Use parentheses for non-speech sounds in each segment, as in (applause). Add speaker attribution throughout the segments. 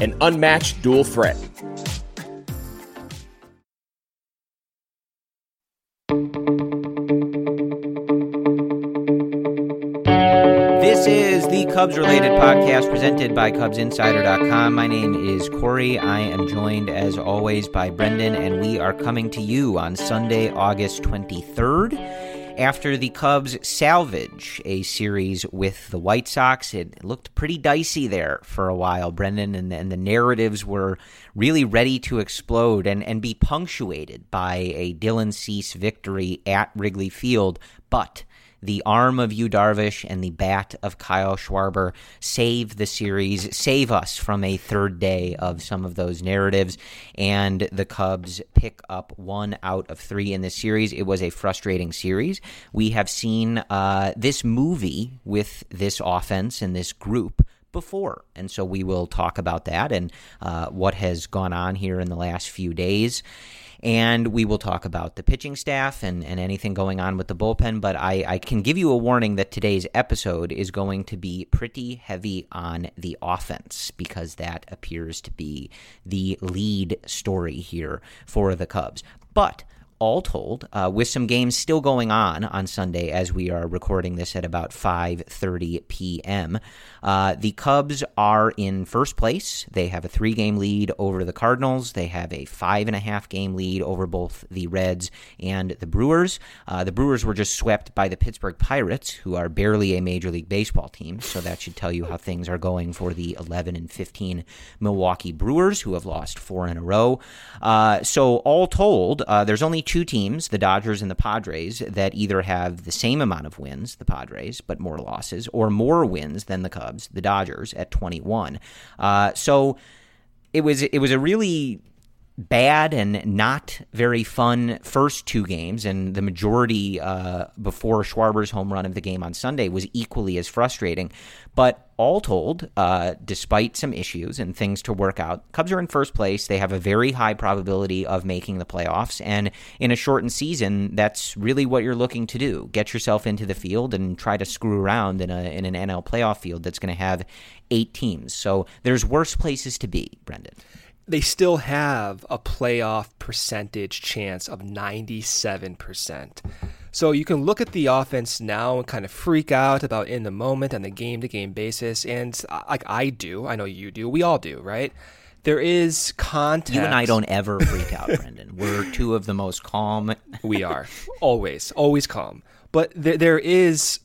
Speaker 1: an unmatched dual threat.
Speaker 2: This is the Cubs related podcast presented by CubsInsider.com. My name is Corey. I am joined, as always, by Brendan, and we are coming to you on Sunday, August 23rd after the Cubs salvage a series with the White Sox. It looked pretty dicey there for a while, Brendan, and, and the narratives were really ready to explode and, and be punctuated by a Dylan Cease victory at Wrigley Field. But the arm of Yu Darvish and the bat of Kyle Schwarber save the series, save us from a third day of some of those narratives, and the Cubs pick up one out of three in this series. It was a frustrating series. We have seen uh, this movie with this offense and this group before. And so we will talk about that and uh, what has gone on here in the last few days. And we will talk about the pitching staff and, and anything going on with the bullpen. But I, I can give you a warning that today's episode is going to be pretty heavy on the offense because that appears to be the lead story here for the Cubs. But all told, uh, with some games still going on on Sunday as we are recording this at about 5:30 p.m. Uh, the Cubs are in first place. They have a three-game lead over the Cardinals. They have a five and a half game lead over both the Reds and the Brewers. Uh, the Brewers were just swept by the Pittsburgh Pirates, who are barely a Major League Baseball team. So that should tell you how things are going for the 11 and 15 Milwaukee Brewers, who have lost four in a row. Uh, so all told, uh, there's only two teams, the Dodgers and the Padres, that either have the same amount of wins, the Padres, but more losses, or more wins than the Cubs, the Dodgers, at 21. Uh, so it was it was a really bad and not very fun first two games, and the majority uh, before Schwarber's home run of the game on Sunday was equally as frustrating. But all told, uh, despite some issues and things to work out, Cubs are in first place. They have a very high probability of making the playoffs, and in a shortened season, that's really what you're looking to do: get yourself into the field and try to screw around in a in an NL playoff field that's going to have eight teams. So there's worse places to be, Brendan
Speaker 3: they still have a playoff percentage chance of 97%. So you can look at the offense now and kind of freak out about in the moment on the game to game basis. And uh, like I do, I know you do, we all do, right? There is context.
Speaker 2: You and I don't ever freak out, Brendan. (laughs) We're two of the most calm.
Speaker 3: we are. Always, always calm. But there, there is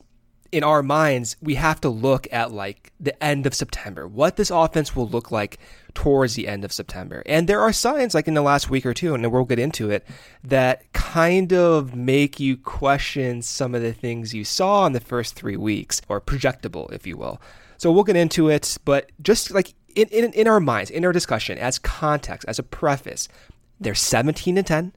Speaker 3: in our minds, we have to look at like the end of September, what this offense will look like towards the end of September. And there are signs like in the last week or two, and we'll get into it, that kind of make you question some of the things you saw in the first three weeks, or projectable, if you will. So we'll get into it, but just like in, in, in our minds, in our discussion, as context, as a preface, they're 17 and 10.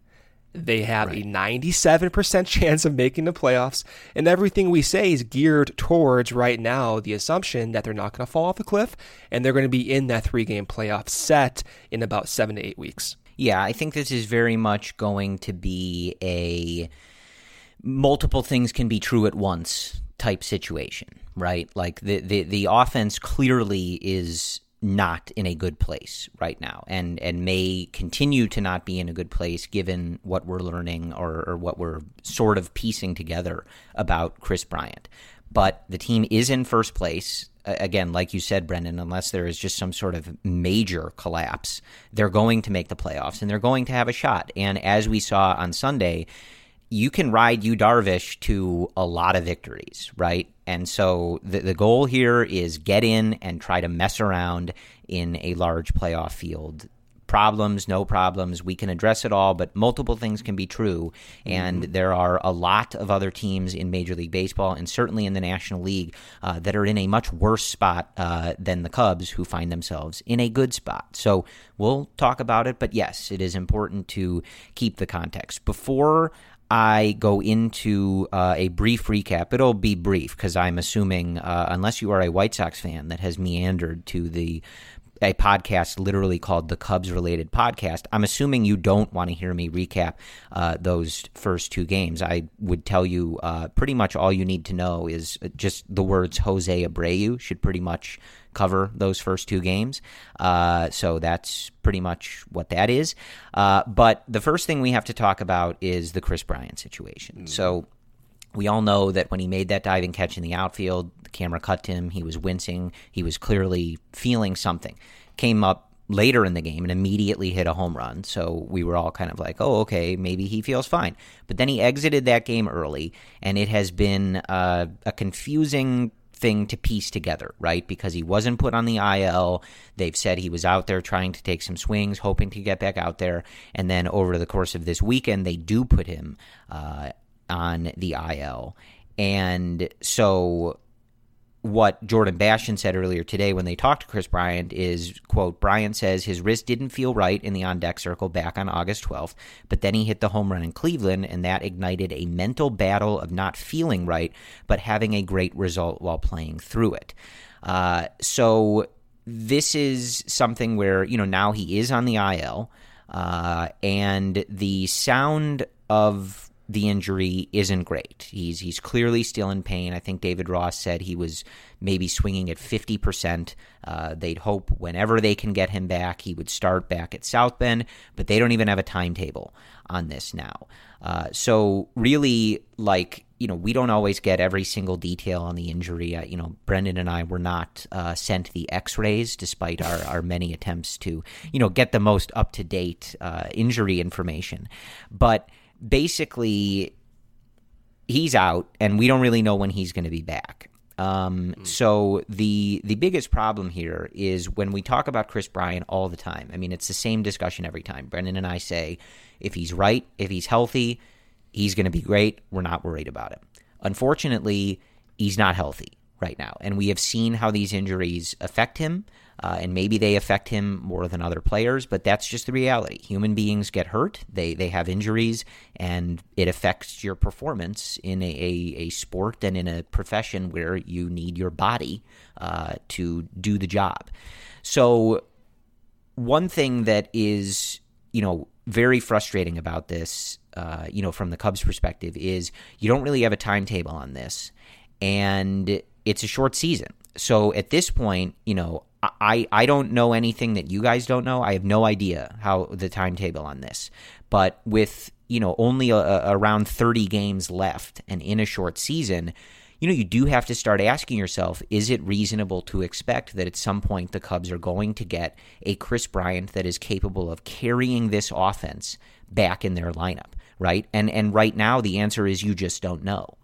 Speaker 3: They have right. a (laughs) 97% chance of making the playoffs, and everything we say is geared towards right now the assumption that they're not going to fall off the cliff and they're going to be in that three game playoff set in about seven to eight weeks.
Speaker 2: Yeah, I think this is very much going to be a multiple things can be true at once type situation, right? Like the the, the offense clearly is not in a good place right now and and may continue to not be in a good place given what we're learning or, or what we're sort of piecing together about Kris Bryant. But the team is in first place again, like you said, Brendan, unless there is just some sort of major collapse, they're going to make the playoffs and they're going to have a shot. And as we saw on Sunday, you can ride Yu Darvish to a lot of victories, right? And so the, the goal here is get in and try to mess around in a large playoff field. Problems, no problems, we can address it all, but multiple things can be true. And mm-hmm. there are a lot of other teams in Major League Baseball and certainly in the National League uh, that are in a much worse spot uh, than the Cubs, who find themselves in a good spot. So we'll talk about it, but yes, it is important to keep the context. Before I go into uh, a brief recap. It'll be brief because I'm assuming, uh, unless you are a White Sox fan that has meandered to the a podcast literally called the Cubs related podcast. I'm assuming you don't want to hear me recap uh, those first two games. I would tell you uh, pretty much all you need to know is just the words Jose Abreu should pretty much cover those first two games. Uh, so that's pretty much what that is. Uh, but the first thing we have to talk about is the Kris Bryant situation. Mm. So we all know that when he made that diving catch in the outfield, the camera cut to him. He was wincing. He was clearly feeling something. Came up later in the game and immediately hit a home run. So we were all kind of like, oh, okay, maybe he feels fine. But then he exited that game early, and it has been uh, a confusing thing to piece together, right? Because he wasn't put on the IL. They've said he was out there trying to take some swings, hoping to get back out there. And then over the course of this weekend, they do put him uh, on the IL. And so what Jordan Bastian said earlier today when they talked to Kris Bryant is, quote, Bryant says his wrist didn't feel right in the on deck circle back on August 12th, but then he hit the home run in Cleveland, and that ignited a mental battle of not feeling right, but having a great result while playing through it. Uh, so this is something where, you know, now he is on the IL, uh, and the sound of the injury isn't great. He's he's clearly still in pain. I think David Ross said he was maybe swinging at 50%. Uh, they'd hope whenever they can get him back, he would start back at South Bend, but they don't even have a timetable on this now. Uh, so really, like you know, we don't always get every single detail on the injury. Uh, you know, Brendan and I were not uh, sent the X-rays, despite our, our many attempts to you know get the most up to date uh, injury information, but basically he's out, and we don't really know when he's going to be back. Um, mm. So the the biggest problem here is when we talk about Kris Bryant all the time. I mean, it's the same discussion every time. Brendan and I say, if he's right, if he's healthy, he's going to be great. We're not worried about him. Unfortunately, he's not healthy right now, and we have seen how these injuries affect him uh, and maybe they affect him more than other players, but that's just the reality. Human beings get hurt, they they have injuries, and it affects your performance in a, a, a sport and in a profession where you need your body uh, to do the job. So, one thing that is you know very frustrating about this, uh, you know, from the Cubs' perspective, is you don't really have a timetable on this, and it's a short season. So at this point, you know, I, I don't know anything that you guys don't know. I have no idea how the timetable on this. But with, you know, only a, a, around 30 games left and in a short season, you know, you do have to start asking yourself is it reasonable to expect that at some point the Cubs are going to get a Kris Bryant that is capable of carrying this offense back in their lineup, right? And and right now the answer is you just don't know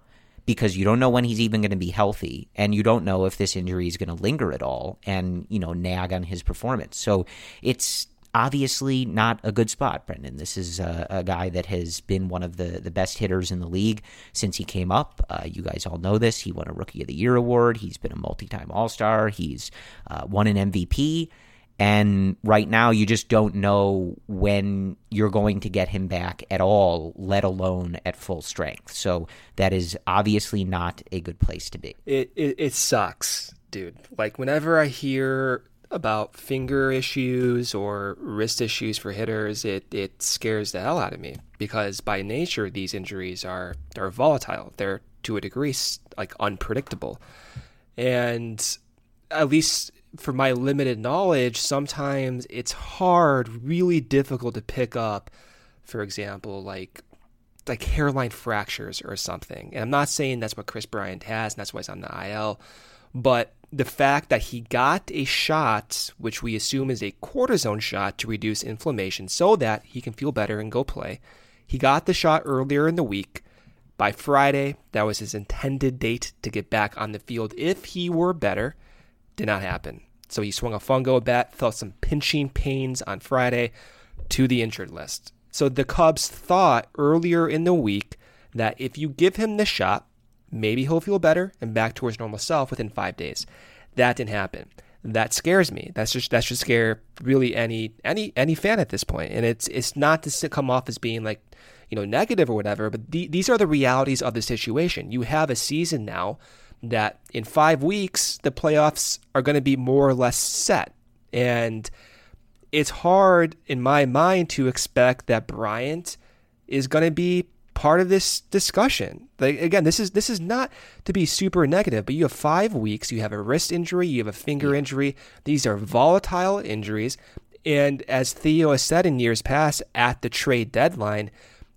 Speaker 2: because you don't know when he's even going to be healthy and you don't know if this injury is going to linger at all and, you know, nag on his performance. So it's obviously not a good spot, Brendan. This is a, a, guy that has been one of the, the best hitters in the league since he came up. Uh, you guys all know this. He won a Rookie of the Year award. He's been a multi time All Star. He's uh, won an MVP. And right now, you just don't know when you're going to get him back at all, let alone at full strength. So that is obviously not a good place to be.
Speaker 3: It it, it sucks, dude. Like whenever I hear about finger issues or wrist issues for hitters, it, it scares the hell out of me because by nature these injuries are are volatile. They're to a degree like unpredictable, and at least for my limited knowledge, sometimes it's hard, really difficult to pick up. For example, like like hairline fractures or something. And I'm not saying that's what Kris Bryant has, and that's why he's on the IL, but the fact that he got a shot, which we assume is a cortisone shot to reduce inflammation so that he can feel better and go play. He got the shot earlier in the week. By Friday, that was his intended date to get back on the field if he were better. Did not happen. So he swung a fungo bat, felt some pinching pains on Friday to the injured list. So the Cubs thought earlier in the week that if you give him the shot, maybe he'll feel better and back to his normal self within five days. That didn't happen. That scares me. That's just that should scare really any any any fan at this point. And it's it's not to come off as being like you know negative or whatever, but the, these are the realities of the situation. You have a season now that in five weeks the playoffs are going to be more or less set, and it's hard in my mind to expect that Bryant is going to be part of this discussion. Like again, this is this is not to be super negative, but you have 5 weeks, you have a wrist injury, you have a finger injury. These are volatile injuries, and as Theo has said in years past at the trade deadline,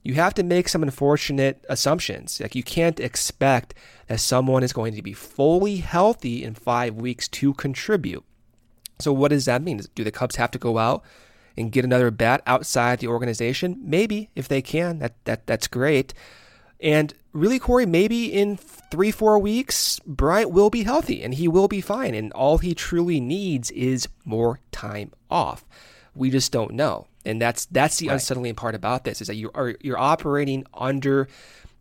Speaker 3: you have to make some unfortunate assumptions. Like you can't expect that someone is going to be fully healthy in 5 weeks to contribute. So what does that mean? Do the Cubs have to go out and get another bat outside the organization? Maybe if they can, that that that's great. And really, Corey, maybe in three, four weeks, Bryant will be healthy and he will be fine. And all he truly needs is more time off. We just don't know. And that's that's the right. unsettling part about this is that you are you're operating under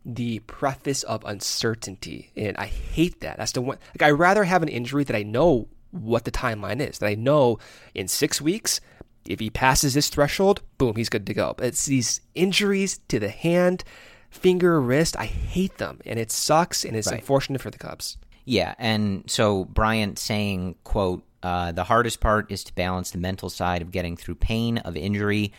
Speaker 3: the preface of uncertainty. And I hate that. That's the one like I rather have an injury that I know what the timeline is. That I know in six weeks, if he passes this threshold, boom, he's good to go. But it's these injuries to the hand, finger, wrist. I hate them, and it sucks, and it's right. unfortunate for the Cubs.
Speaker 2: Yeah, and so Bryant saying, "quote uh, The hardest part is to balance the mental side of getting through pain of injury."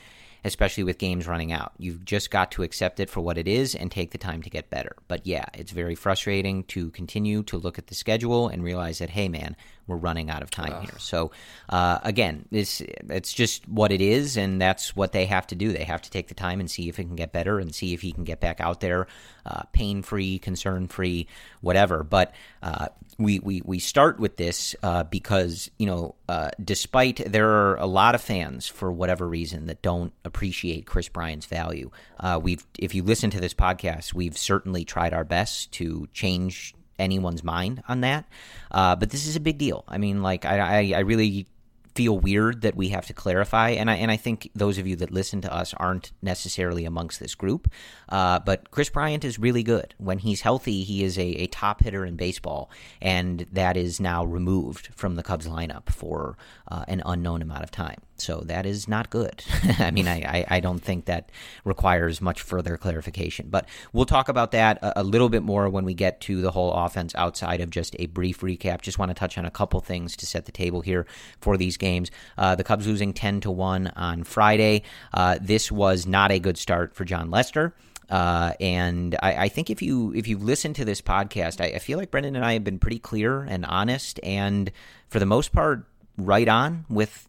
Speaker 2: Especially with games running out. You've just got to accept it for what it is and take the time to get better. But yeah, it's very frustrating to continue to look at the schedule and realize that, hey, man, we're running out of time Ugh. here. So uh, again, it's it's just what it is, and that's what they have to do. They have to take the time and see if it can get better, and see if he can get back out there, uh, pain free, concern free, whatever. But uh, we, we we start with this uh, because you know, uh, despite there are a lot of fans for whatever reason that don't appreciate Kris Bryant's value. Uh, we've if you listen to this podcast, we've certainly tried our best to change anyone's mind on that. Uh, but this is a big deal. I mean, like I, I, I really feel weird that we have to clarify, and I and I think those of you that listen to us aren't necessarily amongst this group. Uh, but Kris Bryant is really good when he's healthy. He is a, a, top hitter in baseball, and that is now removed from the Cubs lineup for uh, an unknown amount of time. So that is not good. (laughs) I mean, I, I, don't think that requires much further clarification. But we'll talk about that a, a, little bit more when we get to the whole offense outside of just a brief recap. Just want to touch on a couple things to set the table here for these games. Uh, the Cubs losing 10 to 1 on Friday. Uh, this was not a good start for Jon Lester. Uh, and I, I, think if you if you listen to this podcast, I, I feel like Brendan and I have been pretty clear and honest, and for the most part, right on with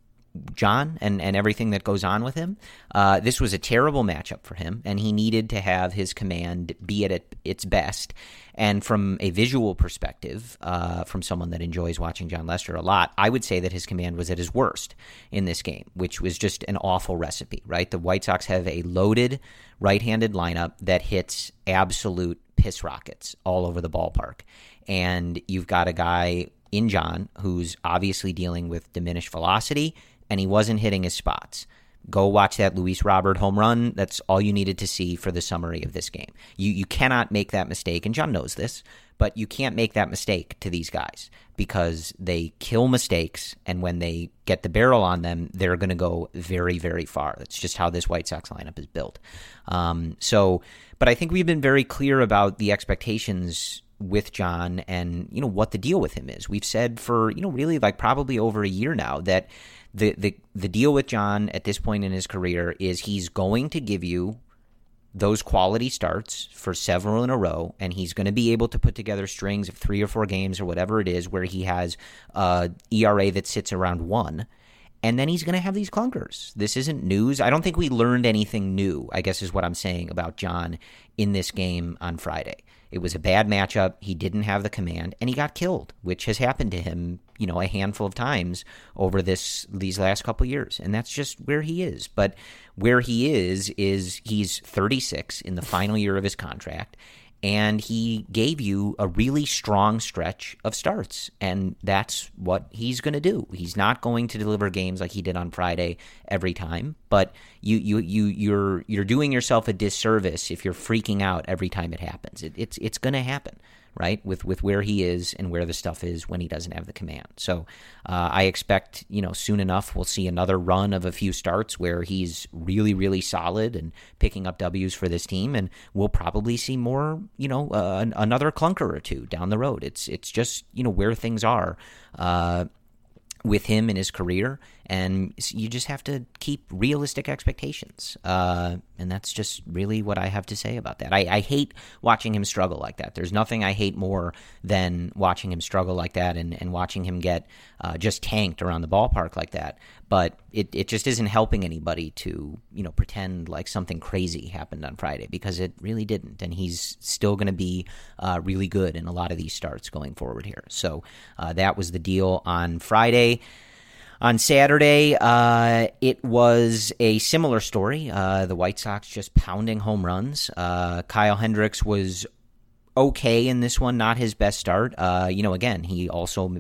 Speaker 2: Jon and, and everything that goes on with him. Uh, this was a terrible matchup for him, and he needed to have his command be at its best. And from a visual perspective, uh, from someone that enjoys watching Jon Lester a lot, I would say that his command was at his worst in this game, which was just an awful recipe, right? The White Sox have a loaded right handed lineup that hits absolute piss rockets all over the ballpark. And you've got a guy in Jon, who's obviously dealing with diminished velocity and he wasn't hitting his spots. Go watch that Luis Robert home run. That's all you needed to see for the summary of this game. You you cannot make that mistake, and Jon knows this, but you can't make that mistake to these guys because they kill mistakes, and when they get the barrel on them, they're going to go very very far. That's just how this White Sox lineup is built. Um, so, but I think we've been very clear about the expectations with Jon and you know what the deal with him is. We've said for you know really like probably over a year now that the the the deal with Jon at this point in his career is he's going to give you those quality starts for several in a row, and he's going to be able to put together strings of three or four games or whatever it is where he has uh, a ERA that sits around one. And then he's going to have these clunkers. This isn't news. I don't think we learned anything new, I guess is what I'm saying about Jon in this game on Friday. It was a bad matchup. He didn't have the command, and he got killed, which has happened to him, you know, a handful of times over this these last couple years, and that's just where he is. But where he is is he's 36 in the final year of his contract, and he gave you a really strong stretch of starts and that's what he's going to do. He's not going to deliver games like he did on Friday every time but you you you you're you're doing yourself a disservice if you're freaking out every time it happens. It, it's it's going to happen right? With with where he is and where the stuff is when he doesn't have the command. So uh, I expect you know soon enough we'll see another run of a few starts where he's really really solid and picking up W's for this team, and we'll probably see more you know uh, another clunker or two down the road. It's it's just you know where things are. Uh, with him in his career, and you just have to keep realistic expectations. Uh, and that's just really what I have to say about that. I, I, hate watching him struggle like that. There's nothing I hate more than watching him struggle like that and, and watching him get uh, just tanked around the ballpark like that. But it, it just isn't helping anybody to you know pretend like something crazy happened on Friday because it really didn't. And he's still going to be uh, really good in a lot of these starts going forward here. So uh, that was the deal on Friday. On Saturday, uh, it was a similar story. Uh, the White Sox just pounding home runs. Uh, Kyle Hendricks was okay in this one, not his best start. Uh, you know, again, he also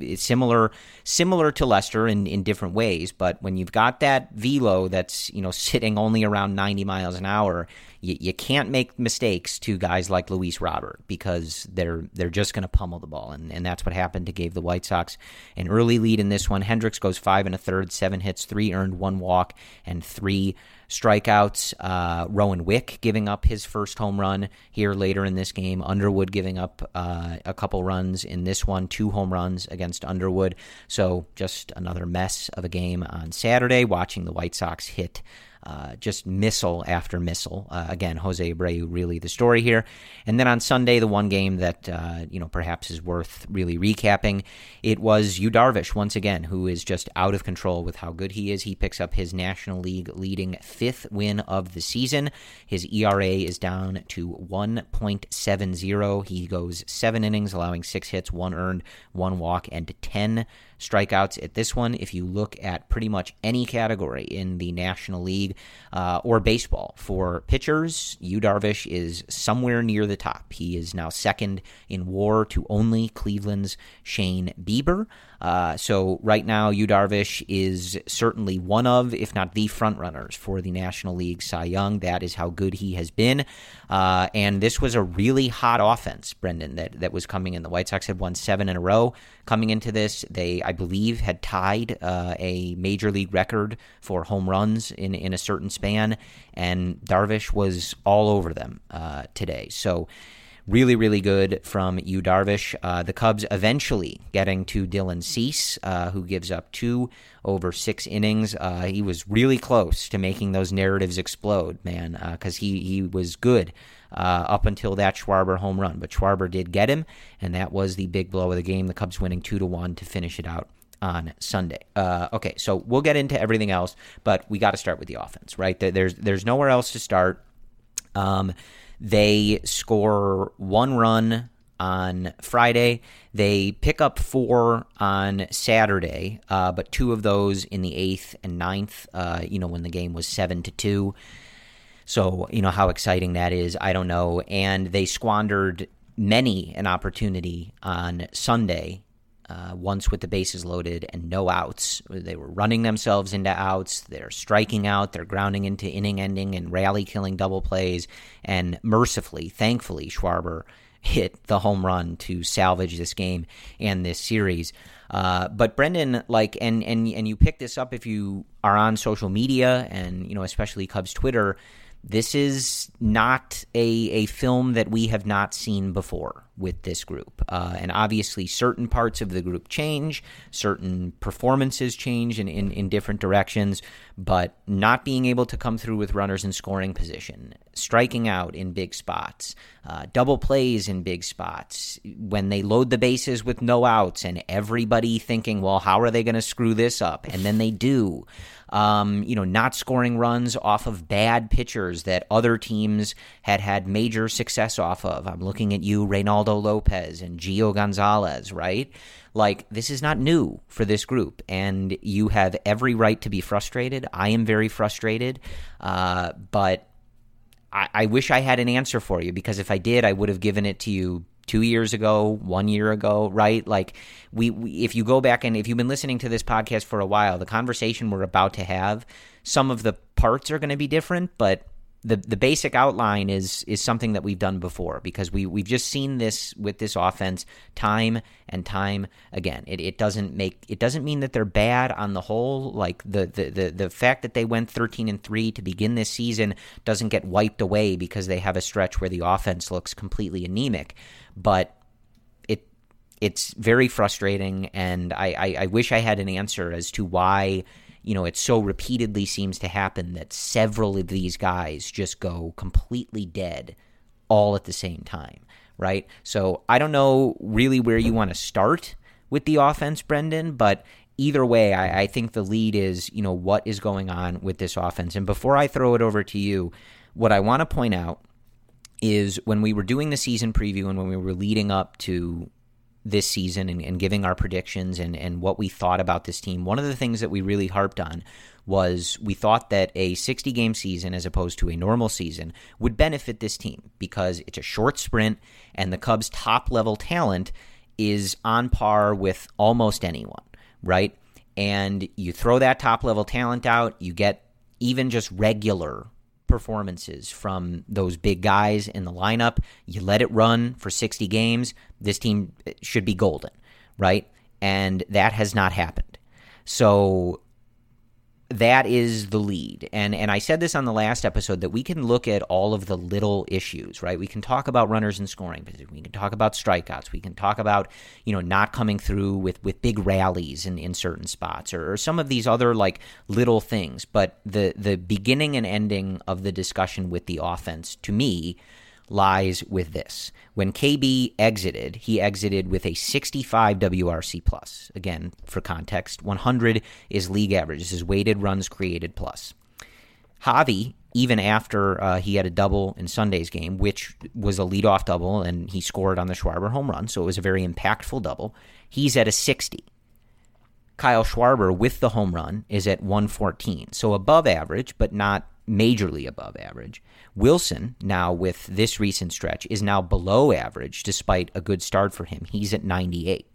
Speaker 2: is similar similar to Lester in, in different ways. But when you've got that velo that's you know sitting only around 90 miles an hour, you, you can't make mistakes to guys like Luis Robert because they're they're just going to pummel the ball, and, and that's what happened to give the White Sox an early lead in this one. Hendricks goes five and a third, seven hits, three earned, one walk, and three strikeouts. Uh, Rowan Wick giving up his first home run here later in this game. Underwood giving up uh, a couple runs in this one, two home runs against Underwood. So just another mess of a game on Saturday. Watching the White Sox hit uh, just missile after missile. Uh, again, Jose Abreu really the story here. And then on Sunday, the one game that uh, you know perhaps is worth really recapping, it was Yu Darvish once again, who is just out of control with how good he is. He picks up his National League leading fifth win of the season. His ERA is down to 1.70. He goes seven innings, allowing six hits, one earned, one walk, and ten strikeouts at this one. If you look at pretty much any category in the National League uh, or baseball for pitchers, Yu Darvish is somewhere near the top. He is now second in WAR to only Cleveland's Shane Bieber. Uh, so right now, Yu Darvish is certainly one of, if not the front runners for the National League Cy Young. That is how good he has been. Uh, and this was a really hot offense, Brendan, that, that was coming in. The White Sox had won seven in a row coming into this. They, I believe, had tied uh, a major league record for home runs in, in a certain span, and Darvish was all over them uh, today. So really, really good from Yu Darvish. Uh, the Cubs eventually getting to Dylan Cease, uh, who gives up two over six innings. Uh, he was really close to making those narratives explode, man, because uh, he, he was good. Uh, up until that Schwarber home run, but Schwarber did get him, and that was the big blow of the game. The Cubs winning two to one to finish it out on Sunday. Uh, okay, so we'll get into everything else, but we got to start with the offense, right? There's there's nowhere else to start. Um, they score one run on Friday. They pick up four on Saturday, uh, but two of those in the eighth and ninth. Uh, you know when the game was seven to two. So you know how exciting that is. I don't know. And they squandered many an opportunity on Sunday uh, once with the bases loaded and no outs. They were running themselves into outs. They're striking out. They're grounding into inning ending and rally killing double plays. And mercifully, thankfully, Schwarber (laughs) hit the home run to salvage this game and this series. Uh, but Brendan, like, and and and you pick this up if you are on social media and you know, especially Cubs Twitter. This is not a a film that we have not seen before with this group, uh, and obviously, certain parts of the group change, certain performances change in, in in different directions. But not being able to come through with runners in scoring position, striking out in big spots, uh, double plays in big spots, when they load the bases with no outs, and everybody thinking, well, how are they going to screw this up? And then they do. Um, you know, not scoring runs off of bad pitchers that other teams had had major success off of. I'm looking at you, Reynaldo Lopez and Gio Gonzalez, right? Like, this is not new for this group, and you have every right to be frustrated. I am very frustrated, uh, but I, I wish I had an answer for you because if I did, I would have given it to you two years ago, one year ago, right? Like we, we, if you go back and if you've been listening to this podcast for a while, the conversation we're about to have, some of the parts are going to be different, but the the basic outline is is something that we've done before because we we've just seen this with this offense time and time again. It, it doesn't make it doesn't mean that they're bad on the whole. Like the, the the the fact that they went thirteen and three to begin this season doesn't get wiped away because they have a stretch where the offense looks completely anemic. But it it's very frustrating, and I, I, I wish I had an answer as to why you know, it so repeatedly seems to happen that several of these guys just go completely dead all at the same time, right? So I don't know really where you want to start with the offense, Brendan, but either way, I, I, think the lead is, you know, what is going on with this offense. And before I throw it over to you, what I want to point out is when we were doing the season preview and when we were leading up to this season and, and, giving our predictions and, and what we thought about this team, one of the things that we really harped on was we thought that a 60 game season as opposed to a normal season would benefit this team because it's a short sprint and the Cubs' top level talent is on par with almost anyone, right? And you throw that top level talent out, you get even just regular performances from those big guys in the lineup. You let it run for 60 games, this team should be golden, right? And that has not happened. So that is the lead. And and I said this on the last episode that we can look at all of the little issues, right? We can talk about runners and scoring We can talk about strikeouts. We can talk about, you know, not coming through with, with big rallies in, in certain spots or, or some of these other like little things. But the the beginning and ending of the discussion with the offense to me lies with this. When KB exited, he exited with a 65 WRC plus. Again, for context, 100 is league average. This is weighted runs created plus. Javy, even after uh, he had a double in Sunday's game, which was a leadoff double, and he scored on the Schwarber home run, so it was a very impactful double, he's at a 60. Kyle Schwarber with the home run is at 114, so above average, but not majorly above average. Willson, now with this recent stretch, is now below average despite a good start for him. He's at 98.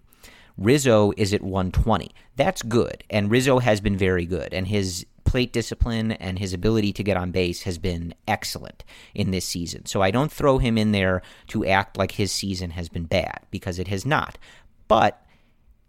Speaker 2: Rizzo is at 120. That's good. And Rizzo has been very good. And his plate discipline and his ability to get on base has been excellent in this season. So I don't throw him in there to act like his season has been bad because it has not. But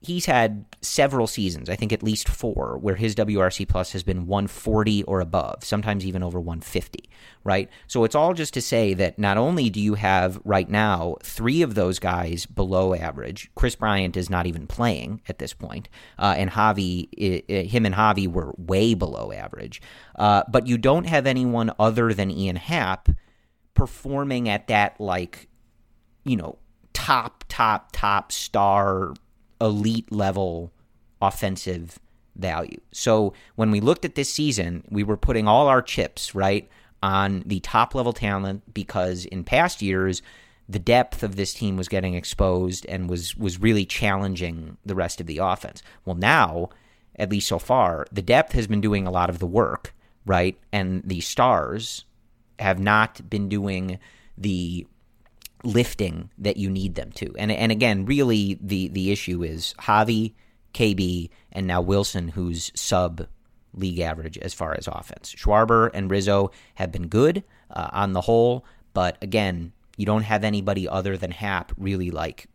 Speaker 2: he's had several seasons, I think at least four, where his WRC plus has been 140 or above, sometimes even over 150, right? So it's all just to say that not only do you have right now three of those guys below average, Kris Bryant is not even playing at this point, uh, and Javy, him and Javy were way below average, uh, but you don't have anyone other than Ian Happ performing at that, like, you know, top, top, top star elite level offensive value. So when we looked at this season, we were putting all our chips, right, on the top level talent because in past years, the depth of this team was getting exposed and was was really challenging the rest of the offense. Well, now, at least so far, the depth has been doing a lot of the work, right? And the stars have not been doing the lifting that you need them to. And and again, really the the issue is Javy, KB, and now Willson, who's sub league average as far as offense. Schwarber and Rizzo have been good uh, on the whole, but again, you don't have anybody other than Happ really like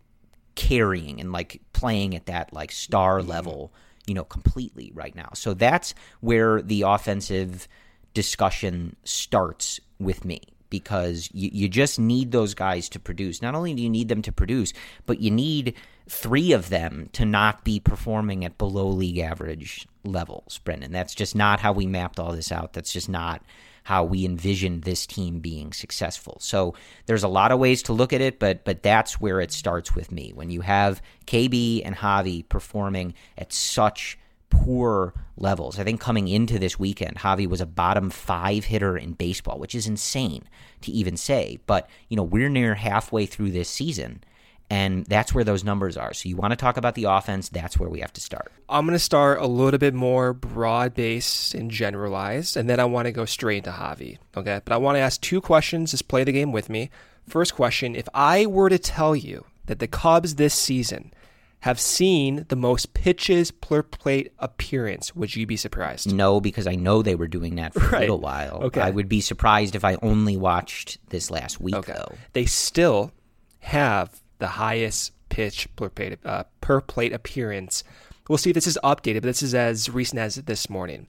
Speaker 2: carrying and like playing at that like star level, you know, completely right now. So that's where the offensive discussion starts with me because you, you just need those guys to produce. Not only do you need them to produce, but you need three of them to not be performing at below league average levels, Brendan. That's just not how we mapped all this out. That's just not how we envisioned this team being successful. So there's a lot of ways to look at it, but but that's where it starts with me. When you have KB and Javy performing at such poor levels. I think coming into this weekend, Javy was a bottom five hitter in baseball, which is insane to even say. But, you know, we're near halfway through this season, and that's where those numbers are. So you want to talk about the offense, that's where we have to start.
Speaker 3: I'm going to start a little bit more broad based and generalized, and then I want to go straight into Javy. Okay. But I want to ask two questions. Just play the game with me. First question If I were to tell you that the Cubs this season have seen the most pitches per plate appearance, would you be surprised?
Speaker 2: No, because I know they were doing that for
Speaker 3: Right.
Speaker 2: a little while.
Speaker 3: Okay.
Speaker 2: I would be surprised if I only watched this last week,
Speaker 3: Okay.
Speaker 2: though.
Speaker 3: They still have the highest pitch per plate, uh, per plate appearance. We'll see if this is updated, but this is as recent as this morning.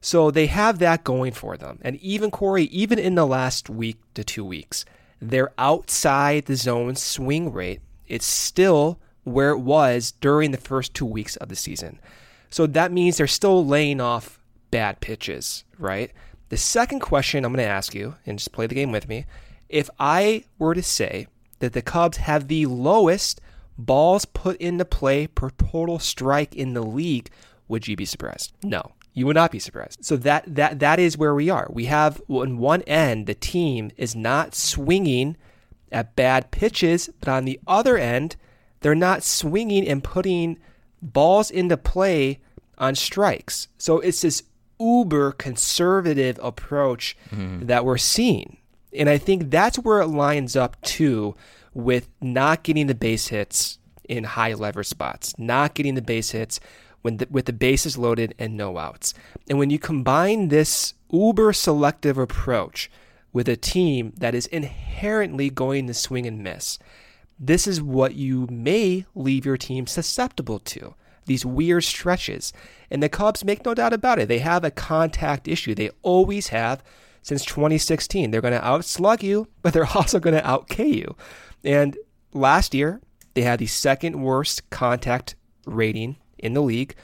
Speaker 3: So they have that going for them. And even Corey, even in the last week to two weeks, they're outside the zone swing rate. It's still where it was during the first two weeks of the season. So that means they're still laying off bad pitches, right? The second question I'm going to ask you, and just play the game with me. If I were to say that the Cubs have the lowest balls put into play per total strike in the league, would you be surprised? No, you would not be surprised. So that that that is where we are. We have on one end the team is not swinging at bad pitches, but on the other end, they're not swinging and putting balls into play on strikes. So it's this uber conservative approach mm-hmm. that we're seeing. And I think that's where it lines up too with not getting the base hits in high lever spots, not getting the base hits when the, with the bases loaded and no outs. And when you combine this uber selective approach with a team that is inherently going to swing and miss, this is what you may leave your team susceptible to these weird stretches. And the Cubs make no doubt about it. They have a contact issue. They always have since 2016. They're going to outslug you, (laughs) but they're also going to out K you. And last year, they had the second worst contact rating in the league,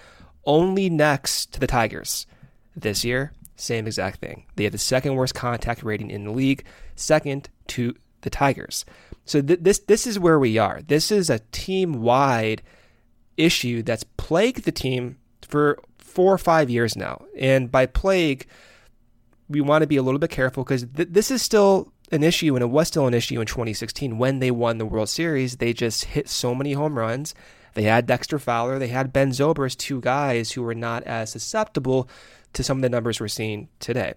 Speaker 3: only next to the Tigers. This year, same exact thing. They have the second worst contact rating in the league, second to the Tigers. So th- this this is where we are. This is a team wide issue that's plagued the team for four or five years now. And by plague, we want to be a little bit careful because th- this is still an issue, and it was still an issue in 2016 when they won the World Series. They just hit so many home runs. They had Dexter Fowler, they had Ben Zobrist, two guys who were not as susceptible to some of the numbers we're seeing today.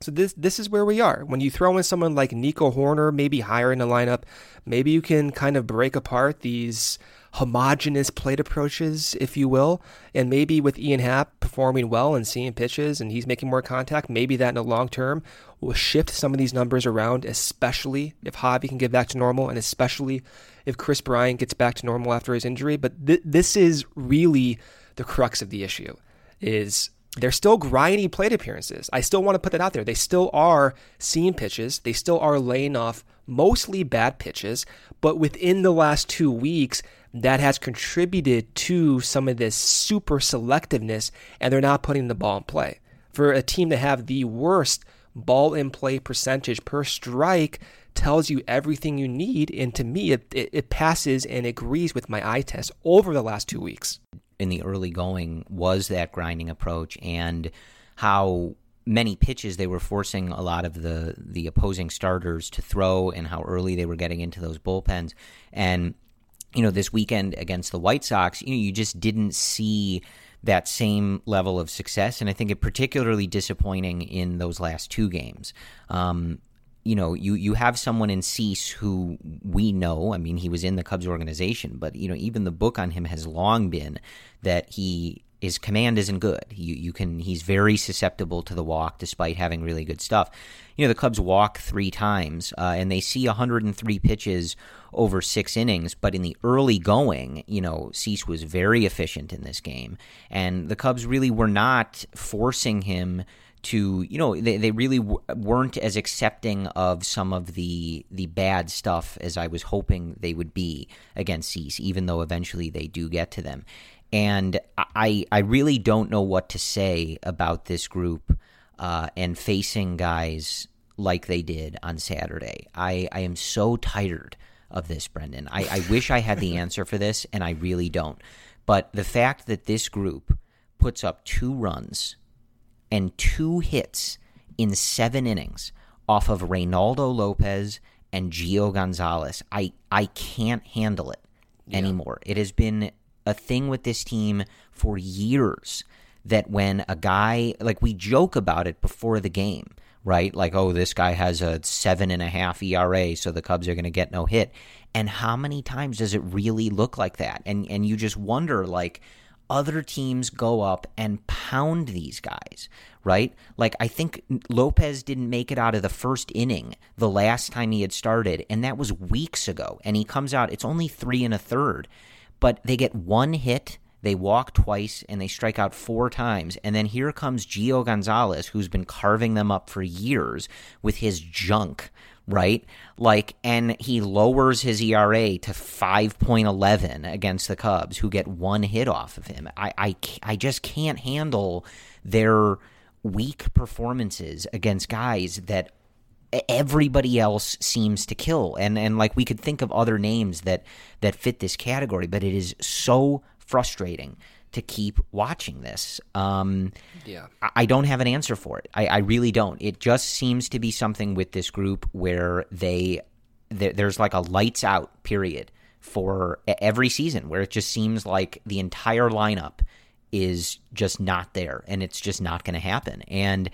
Speaker 3: So this this is where we are. When you throw in someone like Nico Hoerner, maybe higher in the lineup, maybe you can kind of break apart these homogenous plate approaches, if you will. And maybe with Ian Happ performing well and seeing pitches and he's making more contact, maybe that in the long term will shift some of these numbers around, especially if Javy can get back to normal and especially if Kris Bryant gets back to normal after his injury. But th- this is really the crux of the issue is they're still grindy plate appearances. I still want to put that out there. They still are seeing pitches. They still are laying off mostly bad pitches. But within the last two weeks, that has contributed to some of this super selectiveness, and they're not putting the ball in play. For a team to have the worst ball in play percentage per strike tells you everything you need. And to me, it, it, it passes and agrees with my eye test over the last two weeks.
Speaker 2: In the early going was that grinding approach and how many pitches they were forcing a lot of the the opposing starters to throw and how early they were getting into those bullpens. And you know this weekend against the White Sox you know you just didn't see that same level of success. And I think it particularly disappointing in those last two games. Um, you know, you you have someone in Cease who we know. I mean, he was in the Cubs organization, but you know, even the book on him has long been that he his command isn't good. You you can he's very susceptible to the walk despite having really good stuff. You know, the Cubs walk three times uh, and they see 103 pitches over six innings, but in the early going, you know, Cease was very efficient in this game, and the Cubs really were not forcing him to you know they, they really w- weren't as accepting of some of the the bad stuff as I was hoping they would be against Cease, even though eventually they do get to them. And I I really don't know what to say about this group uh, and facing guys like they did on Saturday. I, I am so tired of this, Brendan. I, I wish I had the (laughs) answer for this, and I really don't. But the fact that this group puts up two runs and two hits in seven innings off of Reynaldo Lopez and Gio Gonzalez, I, I can't handle it yeah. anymore. It has been a thing with this team for years that when a guy like we joke about it before the game, right? Like, oh, this guy has a seven and a half ERA, so the Cubs are going to get no hit. And how many times does it really look like that? And and you just wonder, like, other teams go up and pound these guys, right? Like I think Lopez didn't make it out of the first inning the last time he had started, and that was weeks ago. And he comes out, it's only three and a third but they get one hit, they walk twice, and they strike out four times. And then here comes Gio Gonzalez, who's been carving them up for years with his junk, right? Like, and he lowers his ERA to 5.11 against the Cubs, who get one hit off of him. I, I, I just can't handle their weak performances against guys that everybody else seems to kill and and like we could think of other names that that fit this category but it is so frustrating to keep watching this. Um, yeah. I, don't have an answer for it. I, I really don't. It just seems to be something with this group where they there's like a lights out period for every season where it just seems like the entire lineup is just not there and it's just not going to happen. And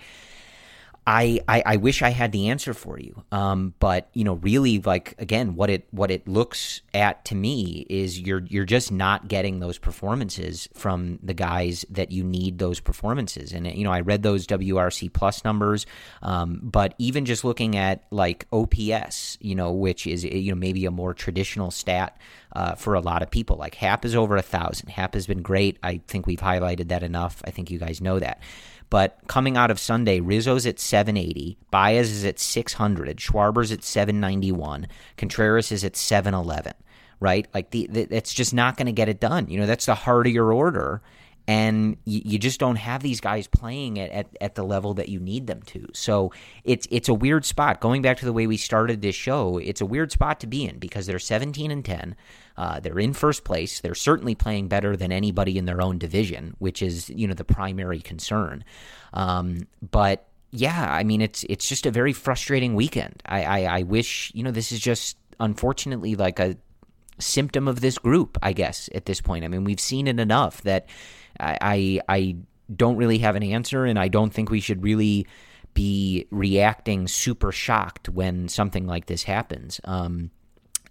Speaker 2: I, I, I wish I had the answer for you. Um, but you know, really, like again, what it what it looks at to me is you're you're just not getting those performances from the guys that you need those performances. And you know, I read those WRC plus numbers, um, but even just looking at like OPS, you know, which is you know maybe a more traditional stat uh, for a lot of people. Like Happ is over a thousand. Happ has been great. I think we've highlighted that enough. I think you guys know that. But coming out of Sunday, Rizzo's at 780, Baez is at 600, Schwarber's at 791, Contreras is at 711, right? Like the, the it's just not going to get it done. You know, that's the heart of your order and you, you, just don't have these guys playing at, at, at, the level that you need them to. So it's it's a weird spot. Going back to the way we started this show, it's a weird spot to be in because they're 17 and 10. Uh, they're in first place. They're certainly playing better than anybody in their own division, which is you know the primary concern. Um, but yeah, I mean it's it's just a very frustrating weekend. I, I, I wish you know this is just unfortunately like a symptom of this group, I guess, at this point. I mean, we've seen it enough that I, I, don't really have an answer, and I don't think we should really be reacting super shocked when something like this happens. Um,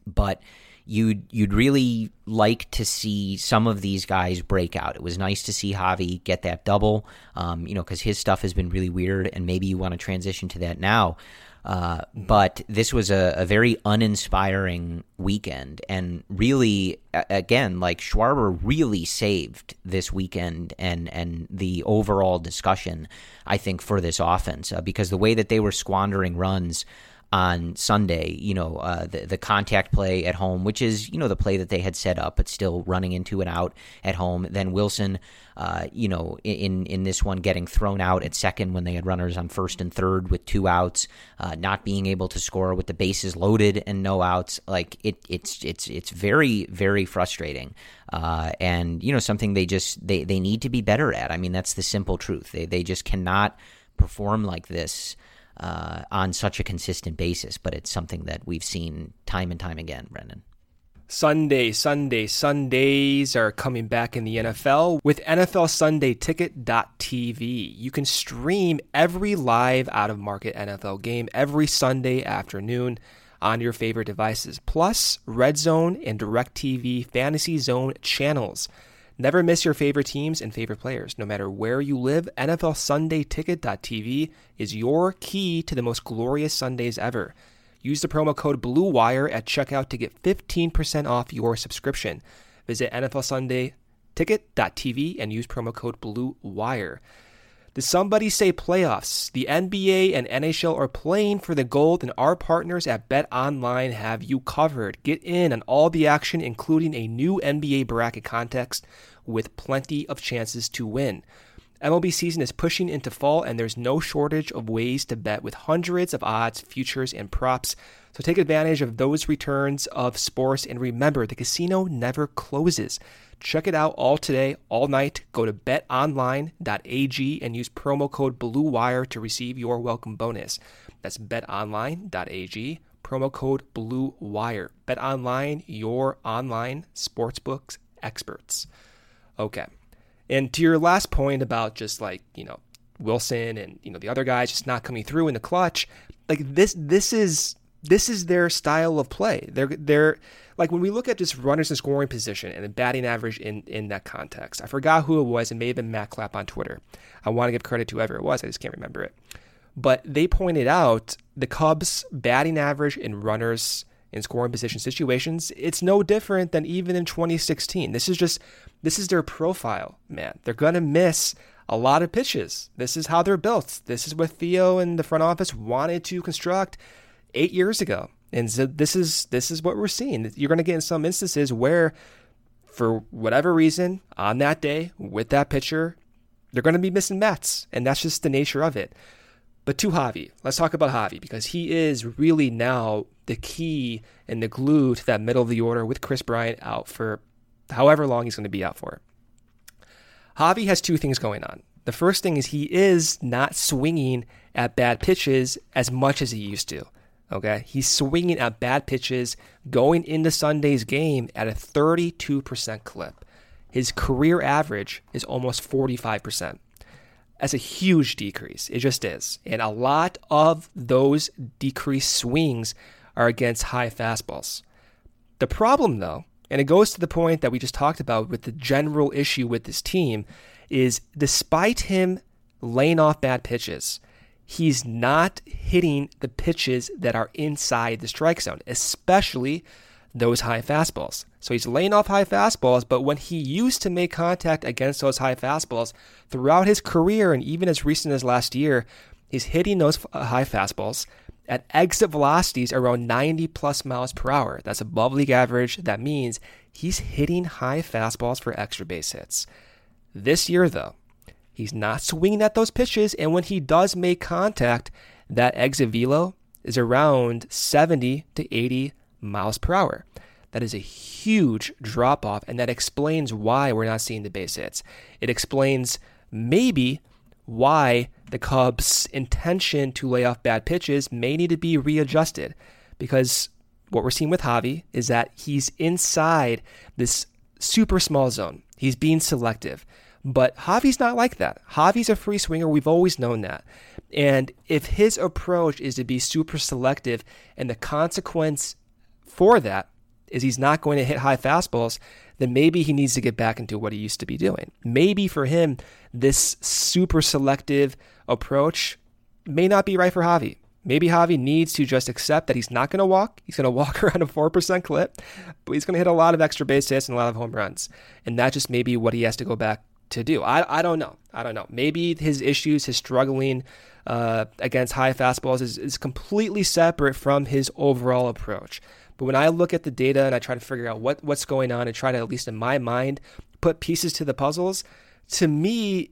Speaker 2: but you'd you'd really like to see some of these guys break out. It was nice to see Javy get that double, um, you know, because his stuff has been really weird, and maybe you want to transition to that now. Uh, but this was a, a, very uninspiring weekend, and really, again, like Schwarber really saved this weekend and and the overall discussion. I think for this offense uh, because the way that they were squandering runs on Sunday, you know, uh, the the contact play at home, which is you know the play that they had set up, but still running into and out at home. Then Willson, uh, you know, in in this one getting thrown out at second when they had runners on first and third with two outs, uh, not being able to score with the bases loaded and no outs. Like it, it's it's it's very very frustrating, uh, and you know something they just they they need to be better at. I mean, that's the simple truth. They they just cannot perform like this uh, on such a consistent basis, but it's something that we've seen time and time again, Brendan.
Speaker 3: Sunday, Sunday, Sundays are coming back in the NFL with NFL Sunday Ticket.tv. You can stream every live out of market NFL game every Sunday afternoon on your favorite devices, plus Red Zone and DirecTV Fantasy Zone channels. Never miss your favorite teams and favorite players. No matter where you live, NFL Sunday Ticket.tv is your key to the most glorious Sundays ever. Use the promo code BLUEWIRE at checkout to get 15% off your subscription. Visit NFL Sunday Ticket.tv and use promo code BLUEWIRE. Somebody say playoffs? The NBA and NHL are playing for the gold, and our partners at Bet Online have you covered. Get in on all the action, including a new NBA bracket contest with plenty of chances to win. MLB season is pushing into fall, and there's no shortage of ways to bet with hundreds of odds, futures, and props. So take advantage of those returns of sports, and remember, the casino never closes. Check it out all today, all night. Go to betonline.ag and use promo code BLUEWIRE to receive your welcome bonus. That's betonline.ag, promo code BLUEWIRE. BetOnline, your online sportsbooks experts. Okay. And to your last point about just like, you know, Willson and, you know, the other guys just not coming through in the clutch, like this this is this is their style of play. They're they're like when we look at just runners in scoring position and batting average in in that context. I forgot who it was. It may have been Matt Clapp on Twitter. I want to give credit to whoever it was. I just can't remember it. But they pointed out the Cubs' batting average in runners in scoring position situations, it's no different than even in 2016. This is just this is their profile, man. They're to miss a lot of pitches. This is how they're built. This is what Theo and the front office wanted to construct 8 years ago. And so this is this is what we're seeing. You're going to get in some instances where for whatever reason on that day with that pitcher, they're going to be missing Mets, and that's just the nature of it. But to Javy, let's talk about Javy because he is really now the key and the glue to that middle of the order with Kris Bryant out for however long he's going to be out for. Javy has two things going on. The first thing is he is not swinging at bad pitches as much as he used to. Okay. He's swinging at bad pitches going into Sunday's game at a 32% clip. His career average is almost 45%. That's a huge decrease. It just is. And a lot of those decreased swings are against high fastballs. The problem, though, and it goes to the point that we just talked about with the general issue with this team, is despite him laying off bad pitches, he's not hitting the pitches that are inside the strike zone, especially those high fastballs. So he's laying off high fastballs, but when he used to make contact against those high fastballs throughout his career and even as recent as last year, he's hitting those uh, high fastballs at exit velocities around 90 plus miles per hour. That's above league average. That means he's hitting high fastballs for extra base hits. This year, though, he's not swinging at those pitches, and when he does make contact, that exit velo is around 70 to 80 miles per hour. That is a huge drop off, and that explains why we're not seeing the base hits. It explains maybe why the Cubs' intention to lay off bad pitches may need to be readjusted because what we're seeing with Javy is that he's inside this super small zone. He's being selective. But Javy's not like that. Javy's a free swinger. We've always known that. And if his approach is to be super selective and the consequence for that is he's not going to hit high fastballs, then maybe he needs to get back into what he used to be doing. Maybe for him, this super selective approach may not be right for Javy. Maybe Javy needs to just accept that he's not going to walk. He's going (laughs) to walk around a 4% clip, but he's going to hit a lot of extra base hits and a lot of home runs. And that just may be what he has to go back to do. I, I don't know. I don't know. Maybe his issues, his struggling uh, against high fastballs is, is completely separate from his overall approach. But when I look at the data and I try to figure out what, what's going on and try to, at least in my mind, put pieces to the puzzles, to me,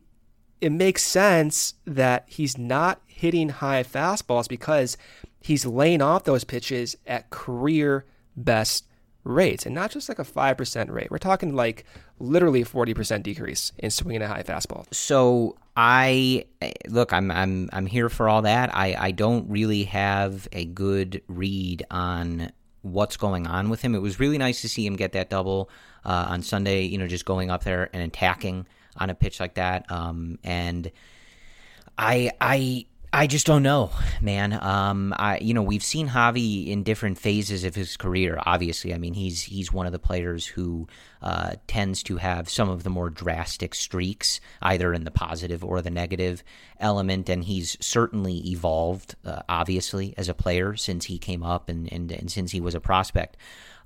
Speaker 3: it makes sense that he's not hitting high fastballs because he's laying off those pitches at career best rates and not just like a 5% rate. We're talking like literally 40% decrease in swinging a high fastball.
Speaker 2: So I look, I'm I'm I'm here for all that. I I don't really have a good read on what's going on with him. It was really nice to see him get that double uh, on Sunday. You know, just going up there and attacking on a pitch like that. Um, and I I I just don't know, man. Um, I you know we've seen Javy in different phases of his career. Obviously, I mean he's he's one of the players who uh, tends to have some of the more drastic streaks, either in the positive or the negative element, and he's certainly evolved, uh, obviously, as a player since he came up and and, and since he was a prospect.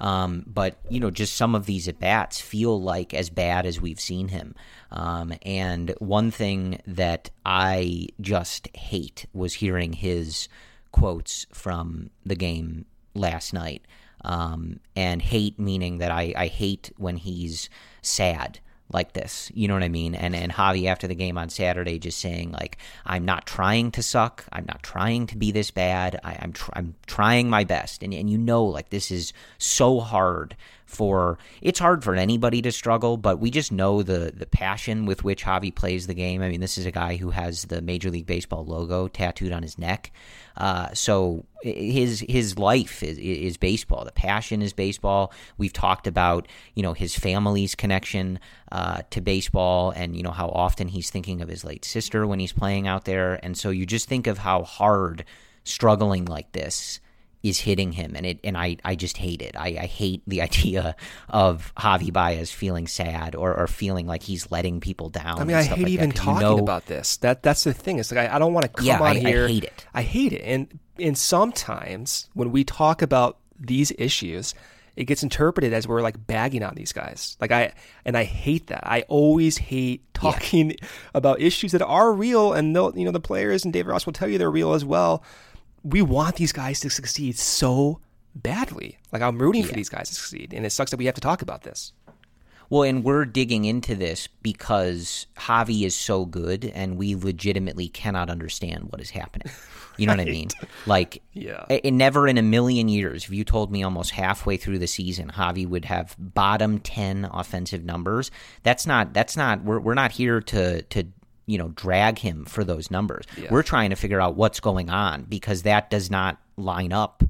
Speaker 2: Um, but you know, just some of these at bats feel like as bad as we've seen him. Um, and one thing that I just hate was hearing his quotes from the game last night. Um, and hate meaning that I, I hate when he's sad like this. You know what I mean? And and Javy after the game on Saturday just saying like I'm not trying to suck. I'm not trying to be this bad. I, am tr- I'm trying my best. And and you know like this is so hard for it's hard for anybody to struggle, but we just know the the passion with which Javy plays the game. I mean, this is a guy who has the Major League Baseball logo tattooed on his neck. Uh, so his his life is, is baseball. The passion is baseball. We've talked about you know his family's connection uh, to baseball, and you know how often he's thinking of his late sister when he's playing out there. And so you just think of how hard struggling like this is hitting him, and it and I, I just hate it. I, I hate the (laughs) idea of Javy Baez feeling sad or, or feeling like he's letting people down.
Speaker 3: I mean, I hate
Speaker 2: like
Speaker 3: even talking
Speaker 2: you know,
Speaker 3: about this. That that's the thing. It's like I, I don't want to come
Speaker 2: yeah,
Speaker 3: on
Speaker 2: I,
Speaker 3: here.
Speaker 2: I hate it.
Speaker 3: I hate it, and and sometimes when we talk about these issues, it gets interpreted as we're like bagging on these guys. Like I and I hate that. I always hate talking yeah. (laughs) about issues that are real, and you know the players and David Ross will tell you they're real as well we want these guys to succeed so badly. Like I'm rooting yeah. for these guys to succeed, and it sucks that we have to talk about this.
Speaker 2: Well, and we're digging into this because Javy is so good, and we legitimately cannot understand what is happening. You know right. what I (laughs) mean? Like,
Speaker 3: yeah,
Speaker 2: it, never in a million years, if you told me almost halfway through the season Javy would have bottom ten offensive numbers, that's not that's not we're we're not here to to you know drag him for those numbers. Yeah. We're trying to figure out what's going on because that does not line up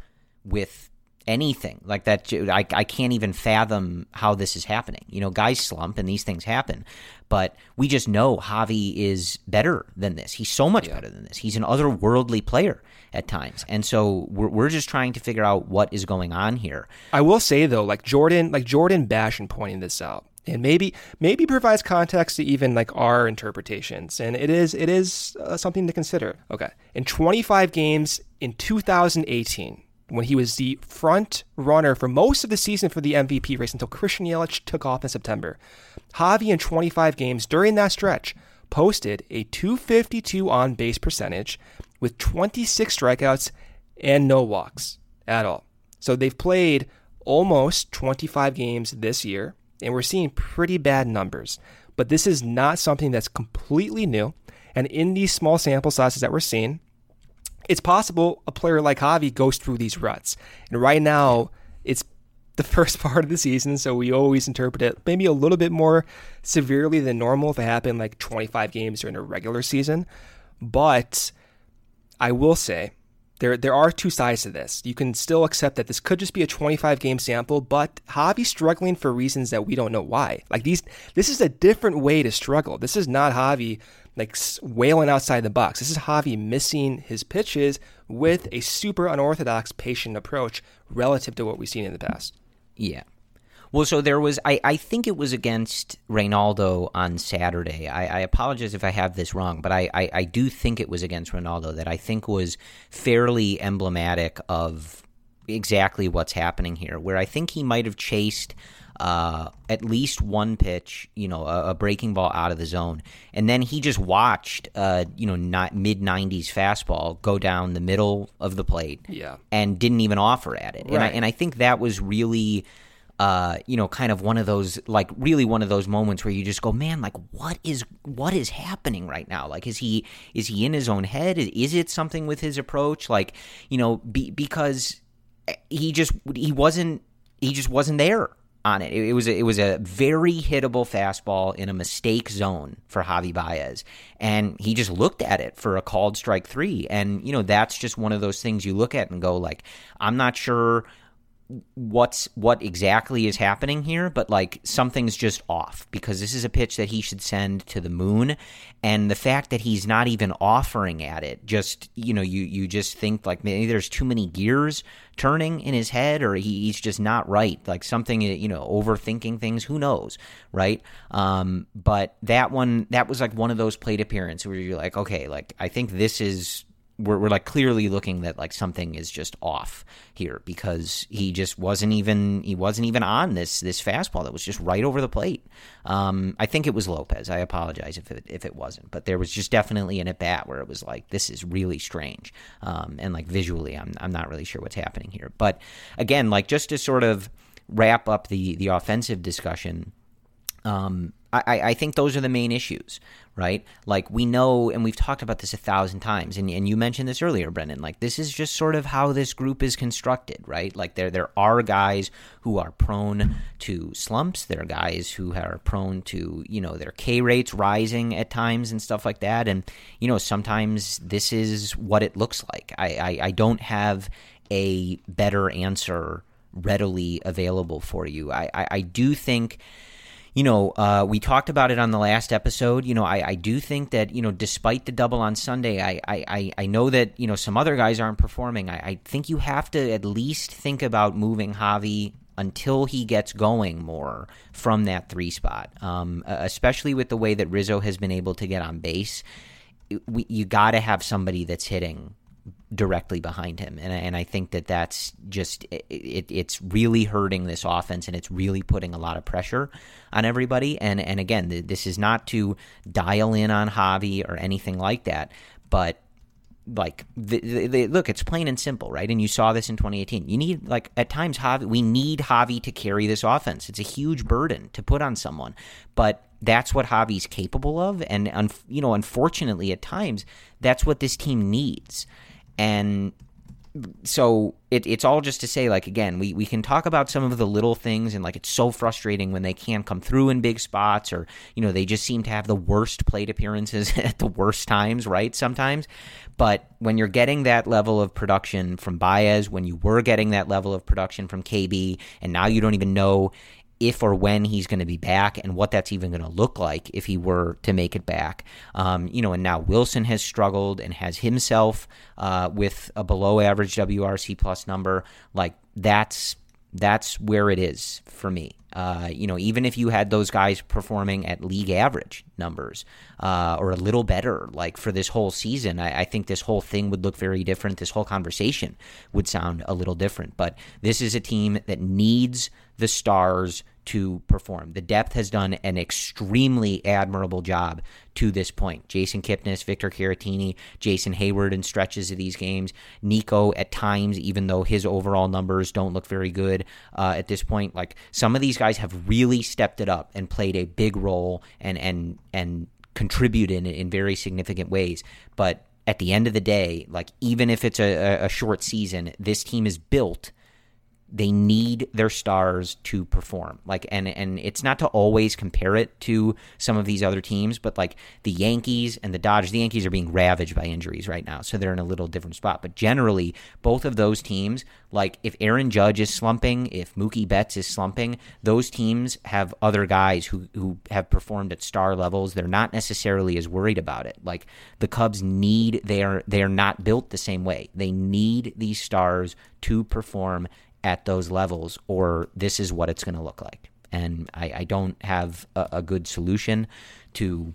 Speaker 2: with anything like that. I, I can't even fathom how this is happening. You know, guys slump and these things happen, but we just know Javy is better than this. He's so much yeah. better than this. He's an otherworldly player at times, and so we're we're just trying to figure out what is going on here.
Speaker 3: I will say though, like Jordan, like Jordan Bastian pointing this out and maybe maybe provides context to even like our interpretations. And it is it is uh, something to consider. Okay. In 25 games in 2018 when he was the front runner for most of the season for the MVP race until Christian Yelich took off in September Javy in 25 games during that stretch posted a 252 on base percentage with 26 strikeouts and no walks at all. So they've played almost 25 games this year and we're seeing pretty bad numbers. But this is not something that's completely new. And in these small sample sizes that we're seeing, it's possible a player like Javy goes through these ruts. And right now, it's the (laughs) first part of the season, so we always interpret it maybe a little bit more severely than normal if it happened like 25 games during a regular season. But I will say, there there are two sides to this. You can still accept that this could just be a 25 game sample, but Javy's struggling for reasons that we don't know why. Like these, this is a different way to struggle. This is not Javy like wailing outside the box. This is Javy missing his pitches with a super unorthodox patient approach relative to what we've seen in the past.
Speaker 2: Yeah. Well, so there was, I, I think it was against Reynaldo on Saturday. I, I apologize if I have this wrong, but I, I, I do think it was against Reynaldo that I think was fairly emblematic of exactly what's happening here, where I think he might have chased uh, at least one pitch, you know, a, a, breaking ball out of the zone, and then he just watched, uh, you know, not mid nineties fastball go down the middle of the plate,
Speaker 3: yeah,
Speaker 2: and didn't even offer at it,
Speaker 3: right.
Speaker 2: and I and I think that was really uh, you know, kind of one of those, like, really one of those moments where you just go, man, like, what is what is happening right now? Like, is he is he in his own head? Is it something with his approach? Like, you know, be, because he just he wasn't he just wasn't there on it. It, it was a, it was a very hittable fastball in a mistake zone for Javy Baez, and he just looked at it for a called strike three. And you know, that's just one of those things you look at and go, like, I'm not sure what's what exactly is happening here, but like something's just off because this is a pitch that he should send to the moon, and the fact that he's not even offering at it, just you know, you you just think like maybe there's too many gears turning in his head, or he, he's just not right, like something you know, overthinking things. Who knows, right? Um, but that one, that was like one of those plate appearances where you're like, okay, like I think this is we're, we're like clearly looking that like something is just off here because he just wasn't even he wasn't even on this this fastball that was just right over the plate. Um, I think it was Lopez. I apologize if it if it wasn't, but there was just definitely an at bat where it was like this is really strange. Um, and like visually, I'm I'm not really sure what's happening here. But again, like just to sort of wrap up the the offensive discussion. Um, I, I think those are the main issues, right? Like we know, and we've talked about this a thousand times, and, and you mentioned this earlier, Brendan. Like this is just sort of how this group is constructed, right? Like there there are guys who are prone to slumps. There are guys who are prone to you know their K rates rising at times and stuff like that. And you know sometimes this is what it looks like. I, I, I don't have a better answer readily available for you. I, I, I do think you know, uh, we talked about it on the last episode. You know, I, I do think that, you know, despite the double on Sunday, I, I, I know that, you know, some other guys aren't performing. I, I think you have to at least think about moving Javy until he gets going more from that three spot, um, especially with the way that Rizzo has been able to get on base. We, you got to have somebody that's hitting directly behind him, and and I think that that's just it, it, it's really hurting this offense, and it's really putting a lot of pressure on everybody. And and again, this is not to dial in on Javy or anything like that, but like the, the, the, look it's plain and simple right? And you saw this in 2018 you need like at times Javy we need Javy to carry this offense. It's a huge burden to put on someone. But that's what Javy's capable of and you know unfortunately at times that's what this team needs and so it, it's all just to say like again we, we can talk about some of the little things and like it's so frustrating when they can't come through in big spots or you know they just seem to have the worst plate appearances (laughs) at the worst times right sometimes. But when you're getting that level of production from Baez when you were getting that level of production from KB and now you don't even know if or when he's going to be back and what that's even going to look like if he were to make it back. Um, you know, and now Willson has struggled and has himself uh, with a below average WRC plus number. Like that's that's where it is for me. Uh, you know, even if you had those guys performing at league average numbers uh, or a little better, like for this whole season, I, I, think this whole thing would look very different. This whole conversation would sound a little different. But this is a team that needs the stars to perform. The depth has done an extremely admirable job to this point. Jason Kipnis, Victor Caratini, Jason Heyward in stretches of these games, Nico at times, even though his overall numbers don't look very good uh, at this point. Like some of these guys have really stepped it up and played a big role and and and contributed in, in very significant ways. But at the end of the day, like even if it's a, a short season, this team is built they need their stars to perform. Like and and it's not to always compare it to some of these other teams, but like the Yankees and the Dodgers, the Yankees are being ravaged by injuries right now, so they're in a little different spot. But generally, both of those teams, like if Aaron Judge is slumping, if Mookie Betts is slumping, those teams have other guys who who have performed at star levels. They're not necessarily as worried about it. Like the Cubs need they are they are not built the same way. They need these stars to perform at those levels, or this is what it's going to look like. And I, I don't have a, a, good solution to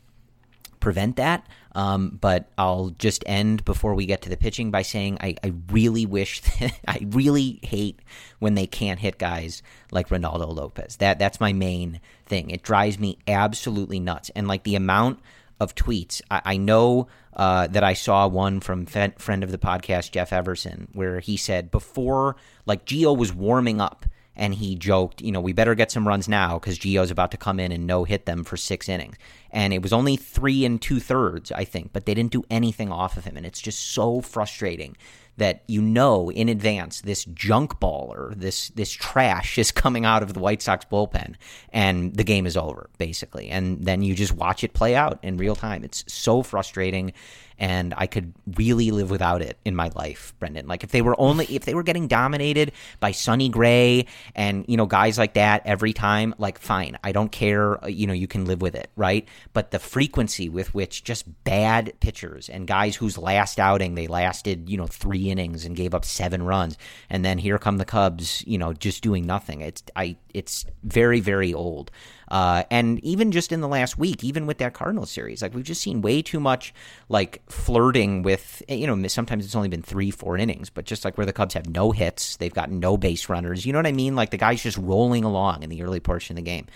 Speaker 2: prevent that. Um, but I'll just end before we get to the pitching by saying I, I really wish, that, (laughs) I really hate when they can't hit guys like Reynaldo Lopez. That that's my main thing. It drives me absolutely nuts. And like the amount of tweets. I, I know uh, that I saw one from friend of the podcast Jeff Everson where he said before like Gio was warming up and he joked, you know, we better get some runs now because Gio's about to come in and no hit them for six innings. And it was only three and two thirds, I think, but they didn't do anything off of him, and it's just so frustrating that you know in advance this junk baller, this this trash is coming out of the White Sox bullpen, and the game is over basically. And then you just watch it play out in real time. It's so frustrating, and I could really live without it in my life, Brendan. Like if they were only if they were getting dominated by Sonny Gray and you know guys like that every time, like fine, I don't care. uh, You know, you can live with it, right? But the frequency with which just bad pitchers and guys whose last outing they lasted you know three innings and gave up seven runs, and then here come the Cubs, you know, just doing nothing. It's I it's very very old. Uh, and even just in the last week, even with that Cardinals series, like we've just seen way too much like flirting with, you know, sometimes it's only been three, four innings, but just like where the Cubs have no hits, they've got no base runners. You know what I mean? Like the guy's just rolling along in the early portion of the game.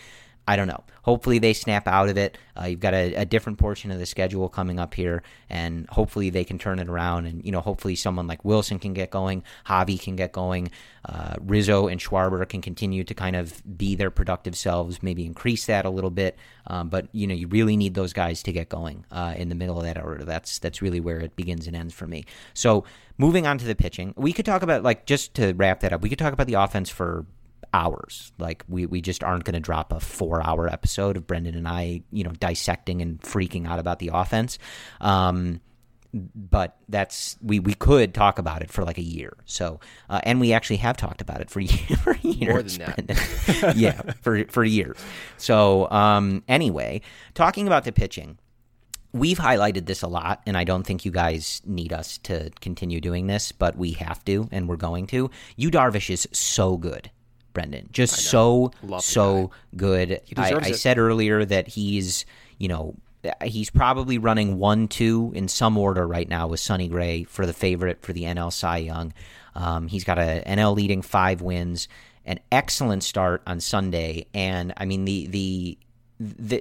Speaker 2: I don't know. Hopefully they snap out of it. Uh, you've got a, a, different portion of the schedule coming up here, and hopefully they can turn it around. And you know, hopefully someone like Willson can get going, Javy can get going, uh, Rizzo and Schwarber can continue to kind of be their productive selves, maybe increase that a little bit. Um, but you know, you really need those guys to get going uh, in the middle of that order. That's that's really where it begins and ends for me. So moving on to the pitching, we could talk about like just to wrap that up. We could talk about the offense for hours. Like we we just aren't going to drop a 4-hour episode of Brendan and I, you know, dissecting and freaking out about the offense. Um but that's we we could talk about it for like a year. So uh, and we actually have talked about it for, (laughs) for years.
Speaker 3: More than that. (laughs)
Speaker 2: yeah, for for years. So um anyway, talking about the pitching, we've highlighted this a lot, and I don't think you guys need us to continue doing this, but we have to, and we're going to. Yu Darvish is so good. Brendan. Just so
Speaker 3: Love
Speaker 2: so good. I, I said earlier that he's you know he's probably running one two in some order right now with Sonny Gray for the favorite for the NL Cy Young. Um, he's got a NL leading five wins, an excellent start on Sunday, and I mean the the.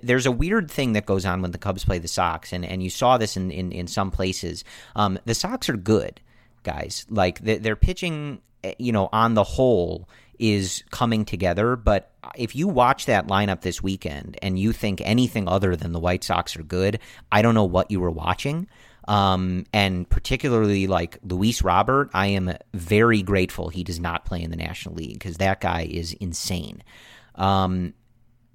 Speaker 2: There's a weird thing that goes on when the Cubs play the Sox, and, and you saw this in, in, in some places. Um, the Sox are good, guys. Like they- they're pitching, eh, you know, on the whole is coming together. But if you watch that lineup this weekend and you think anything other than the White Sox are good, I don't know what you were watching. Um, and particularly like Luis Robert, I am very grateful he does not play in the National League because that guy is insane. Um,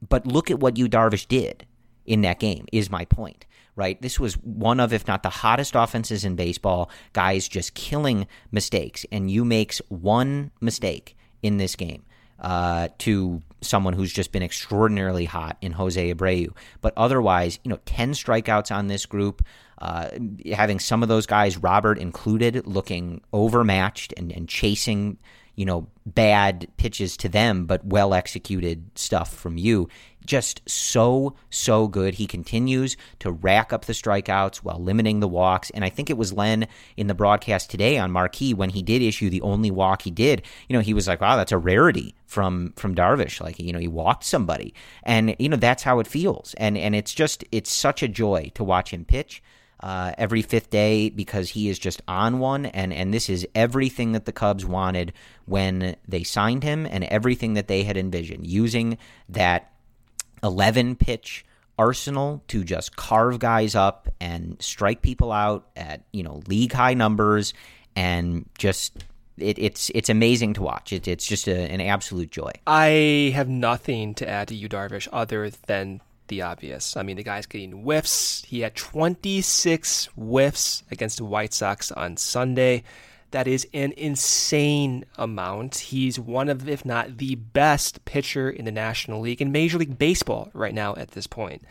Speaker 2: but look at what Yu Darvish did in that game. Is my point right? This was one of, if not the hottest offenses in baseball. Guys just killing mistakes, and Yu makes one mistake in this game uh, to someone who's just been extraordinarily hot in Jose Abreu. But otherwise, you know, ten strikeouts on this group. Uh, having some of those guys, Robert included, looking overmatched and, and chasing you know, bad pitches to them, but well executed stuff from Yu. Just so, so good. He continues to rack up the strikeouts while limiting the walks. And I think it was Len in the broadcast today on Marquee when he did issue the only walk he did. You know, he was like, wow, that's a rarity from from Darvish. Like, you know, he walked somebody. And, you know, that's how it feels. And and it's just it's such a joy to watch him pitch uh, every fifth day because he is just on one, and and this is everything that the Cubs wanted when they signed him, and everything that they had envisioned using that eleven pitch arsenal to just carve guys up and strike people out at you know league high numbers, and just it, it's it's amazing to watch. It, it's just a, an absolute joy.
Speaker 3: I have nothing to add to Yu, Darvish, other than the obvious. I mean, the guy's getting whiffs. He had 26 whiffs against the White Sox on Sunday. That is an insane amount. He's one of, if not the best pitcher in the National League and Major League Baseball right now at this point.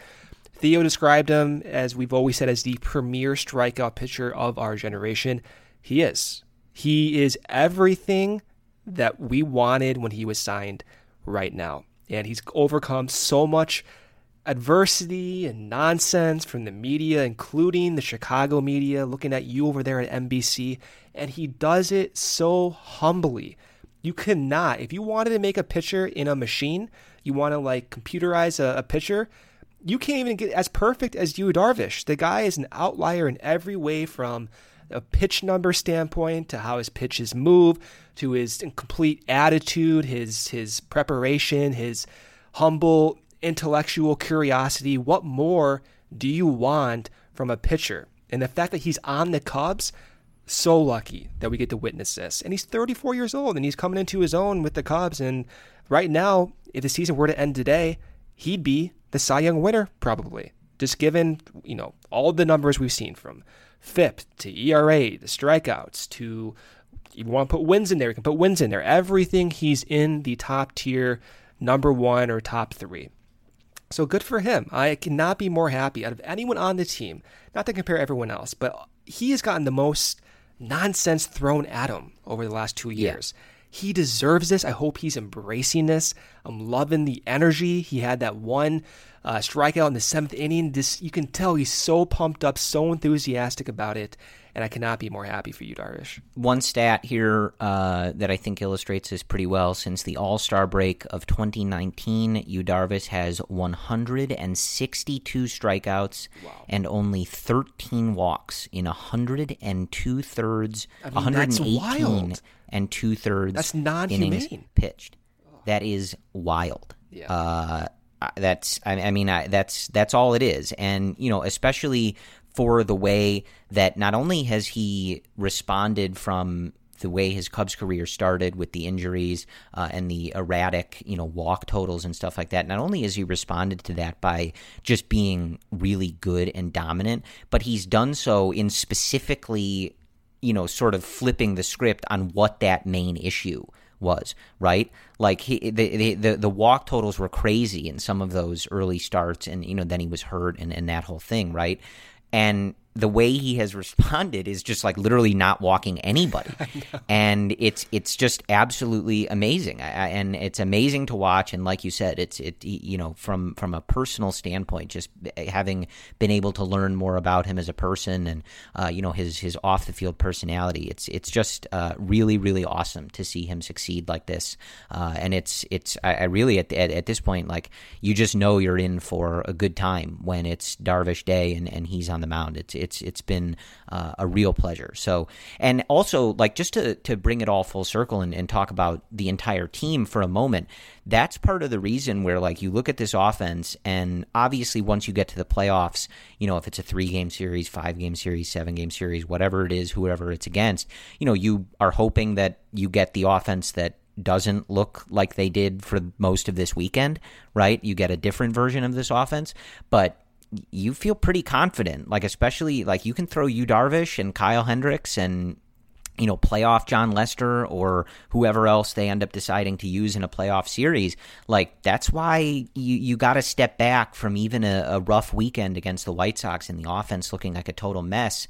Speaker 3: Theo described him, as we've always said, as the premier strikeout pitcher of our generation. He is. He is everything that we wanted when he was signed right now. And he's overcome so much adversity and nonsense from the media, including the Chicago media, looking at you over there at NBC. And he does it so humbly. You cannot, if you wanted to make a pitcher in a machine, you want to like computerize a, a pitcher, you can't even get as perfect as Yu, Darvish. The guy is an outlier in every way from a pitch number standpoint to how his pitches move to his complete attitude, his his preparation, his humble intellectual curiosity. What more do you want from a pitcher? And the fact that he's on the Cubs, so lucky that we get to witness this. And he's 34 years old and he's coming into his own with the Cubs. And right now, if the season were to end today, he'd be the Cy Young winner, probably. Just given, you know, all the numbers we've seen from FIP to ERA, the strikeouts to you want to put wins in there, you can put wins in there. Everything he's in the top tier, number one or top three. So good for him. I cannot be more happy out of anyone on the team. Not to compare everyone else, but he has gotten the most nonsense thrown at him over the last two years. Yeah. He deserves this. I hope he's embracing this. I'm loving the energy. He had that one uh, strikeout in the seventh inning. This you can tell he's so pumped up, so enthusiastic about it and I cannot be more happy for Yu, Darvish.
Speaker 2: One stat here uh, that I think illustrates this pretty well: since the All Star break of 2019, Yu Darvish has 162 strikeouts wow. and only 13 walks in 102 thirds, I mean, 118 and two thirds.
Speaker 3: That's non-humane.
Speaker 2: innings pitched. That is wild. Yeah. Uh, that's I, I mean I, that's that's all it is, and you know especially for the way that not only has he responded from the way his Cubs career started with the injuries uh, and the erratic, you know, walk totals and stuff like that. Not only has he responded to that by just being really good and dominant, but he's done so in specifically, you know, sort of flipping the script on what that main issue was, right? Like he, the, the the walk totals were crazy in some of those early starts, and you know then he was hurt and, and that whole thing, right? And the way he has responded is just like literally not walking anybody, (laughs) and it's it's just absolutely amazing, I, and it's amazing to watch. And like you said, it's it you know from from a personal standpoint, just having been able to learn more about him as a person and uh, you know his his off the field personality, it's it's just uh, really really awesome to see him succeed like this. Uh, and it's it's I, I really at, at, at this point like you just know you're in for a good time when it's Darvish Day and and he's on the mound. It's it's it's been uh, a real pleasure. So, and also like just to to bring it all full circle and, and talk about the entire team for a moment. That's part of the reason where like you look at this offense, and obviously once you get to the playoffs, you know if it's a three game series, five game series, seven game series, whatever it is, whoever it's against, you know you are hoping that you get the offense that doesn't look like they did for most of this weekend, right? You get a different version of this offense, but you feel pretty confident. Like especially like you can throw Yu Darvish and Kyle Hendricks and you know, playoff Jon Lester or whoever else they end up deciding to use in a playoff series. Like that's why you you got to step back from even a, a, rough weekend against the White Sox and the offense looking like a total mess,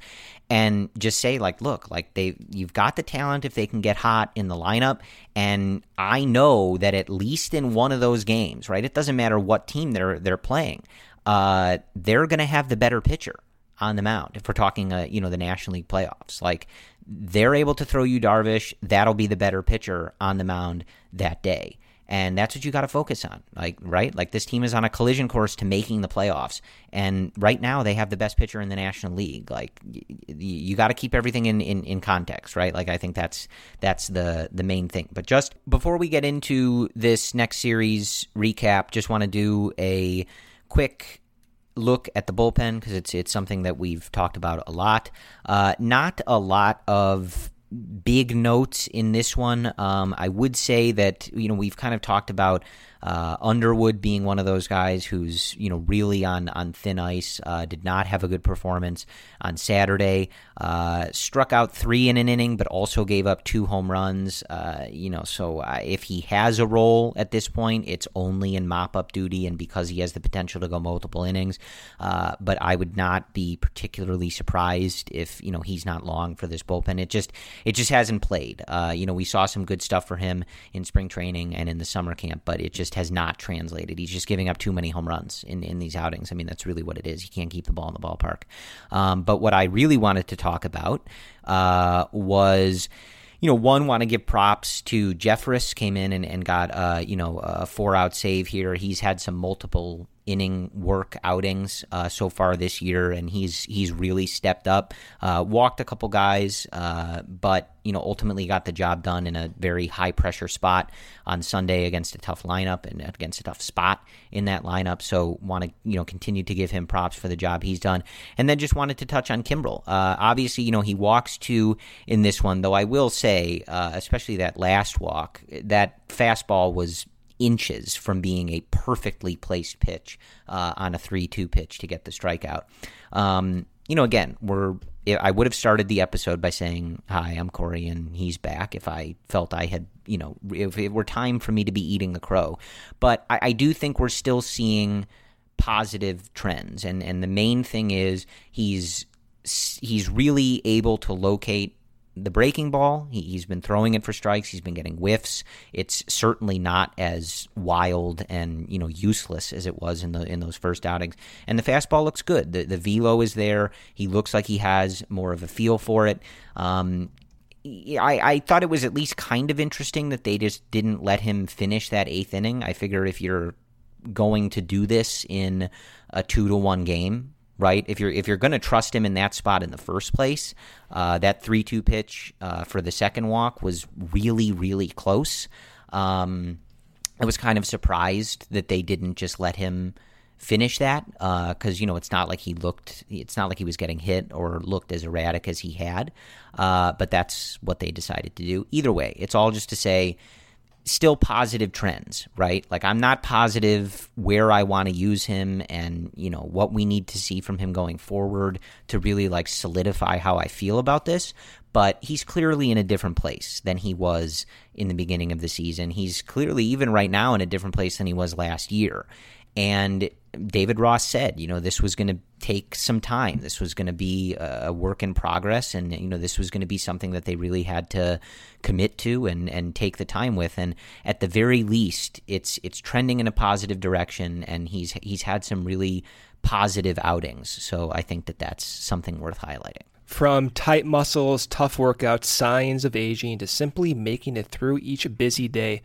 Speaker 2: and just say like, look, like they you've got the talent if they can get hot in the lineup, and I know that at least in one of those games, right? It doesn't matter what team they're they're playing uh, they're going to have the better pitcher on the mound. If we're talking, uh, you know, the National League playoffs, like they're able to throw Yu Darvish, that'll be the better pitcher on the mound that day. And that's what you got to focus on, like right. Like this team is on a collision course to making the playoffs, and right now they have the best pitcher in the National League. Like y- you got to keep everything in, in, in context, right? Like I think that's that's the the main thing. But just before we get into this next series recap, just want to do a quick look at the bullpen because it's it's something that we've talked about a lot. Uh, not a lot of big notes in this one. Um, I would say that you know we've kind of talked about uh, Underwood being one of those guys who's you know really on on thin ice. Uh, did not have a good performance on Saturday. Uh, struck out three in an inning, but also gave up two home runs. Uh, you know, so uh, if he has a role at this point, it's only in mop up duty, and because he has the potential to go multiple innings. Uh, but I would not be particularly surprised if you know he's not long for this bullpen. It just it just hasn't played. you know, we saw some good stuff for him in spring training and in the summer camp, but it just has not translated. He's just giving up too many home runs in, in these outings. I mean, that's really what it is. He can't keep the ball in the ballpark. Um, but what I really wanted to talk about uh, was you know, one want to give props to Jeffress came in and, and got uh, you know a four out save here. He's had some multiple inning work outings uh, so far this year, and he's he's really stepped up. Uh, walked a couple guys, uh, but you know ultimately got the job done in a very high pressure spot on Sunday against a tough lineup and against a tough spot in that lineup. So want to you know continue to give him props for the job he's done, and then just wanted to touch on Kimbrel. Uh, obviously, you know he walks two in this one, though. I will say, uh, especially that last walk, that fastball was inches from being a perfectly placed pitch uh, on a 3 2 pitch to get the strikeout. Um, you know, again, we're I would have started the episode by saying, "Hi, I'm Corey, and he's back." If I felt I had, you know, if it were time for me to be eating the crow, but I, I do think we're still seeing positive trends, and and the main thing is he's he's really able to locate the breaking ball. He, has been throwing it for strikes. He's been getting whiffs. It's certainly not as wild and you know useless as it was in the in those first outings. And the fastball looks good. The the velo is there. He looks like he has more of a feel for it. Um, I, I thought it was at least kind of interesting that they just didn't let him finish that eighth inning. I figure if you're going to do this in a two to one game, right? If you're if you're going to trust him in that spot in the first place, uh, that three two pitch uh, for the second walk was really really close. Um, I was kind of surprised that they didn't just let him finish that because uh, you know it's not like he looked it's not like he was getting hit or looked as erratic as he had uh, but that's what they decided to do either way it's all just to say still positive trends, right? Like I'm not positive where I want to use him and, you know, what we need to see from him going forward to really like solidify how I feel about this, but he's clearly in a different place than he was in the beginning of the season. He's clearly even right now in a different place than he was last year. And David Ross said, you know, this was going to take some time. This was going to be a work in progress, and you know, this was going to be something that they really had to commit to and and take the time with. And at the very least, it's it's trending in a positive direction, and he's he's had some really positive outings. So I think that that's something worth highlighting.
Speaker 3: From tight muscles, tough workouts, signs of aging, to simply making it through each busy day.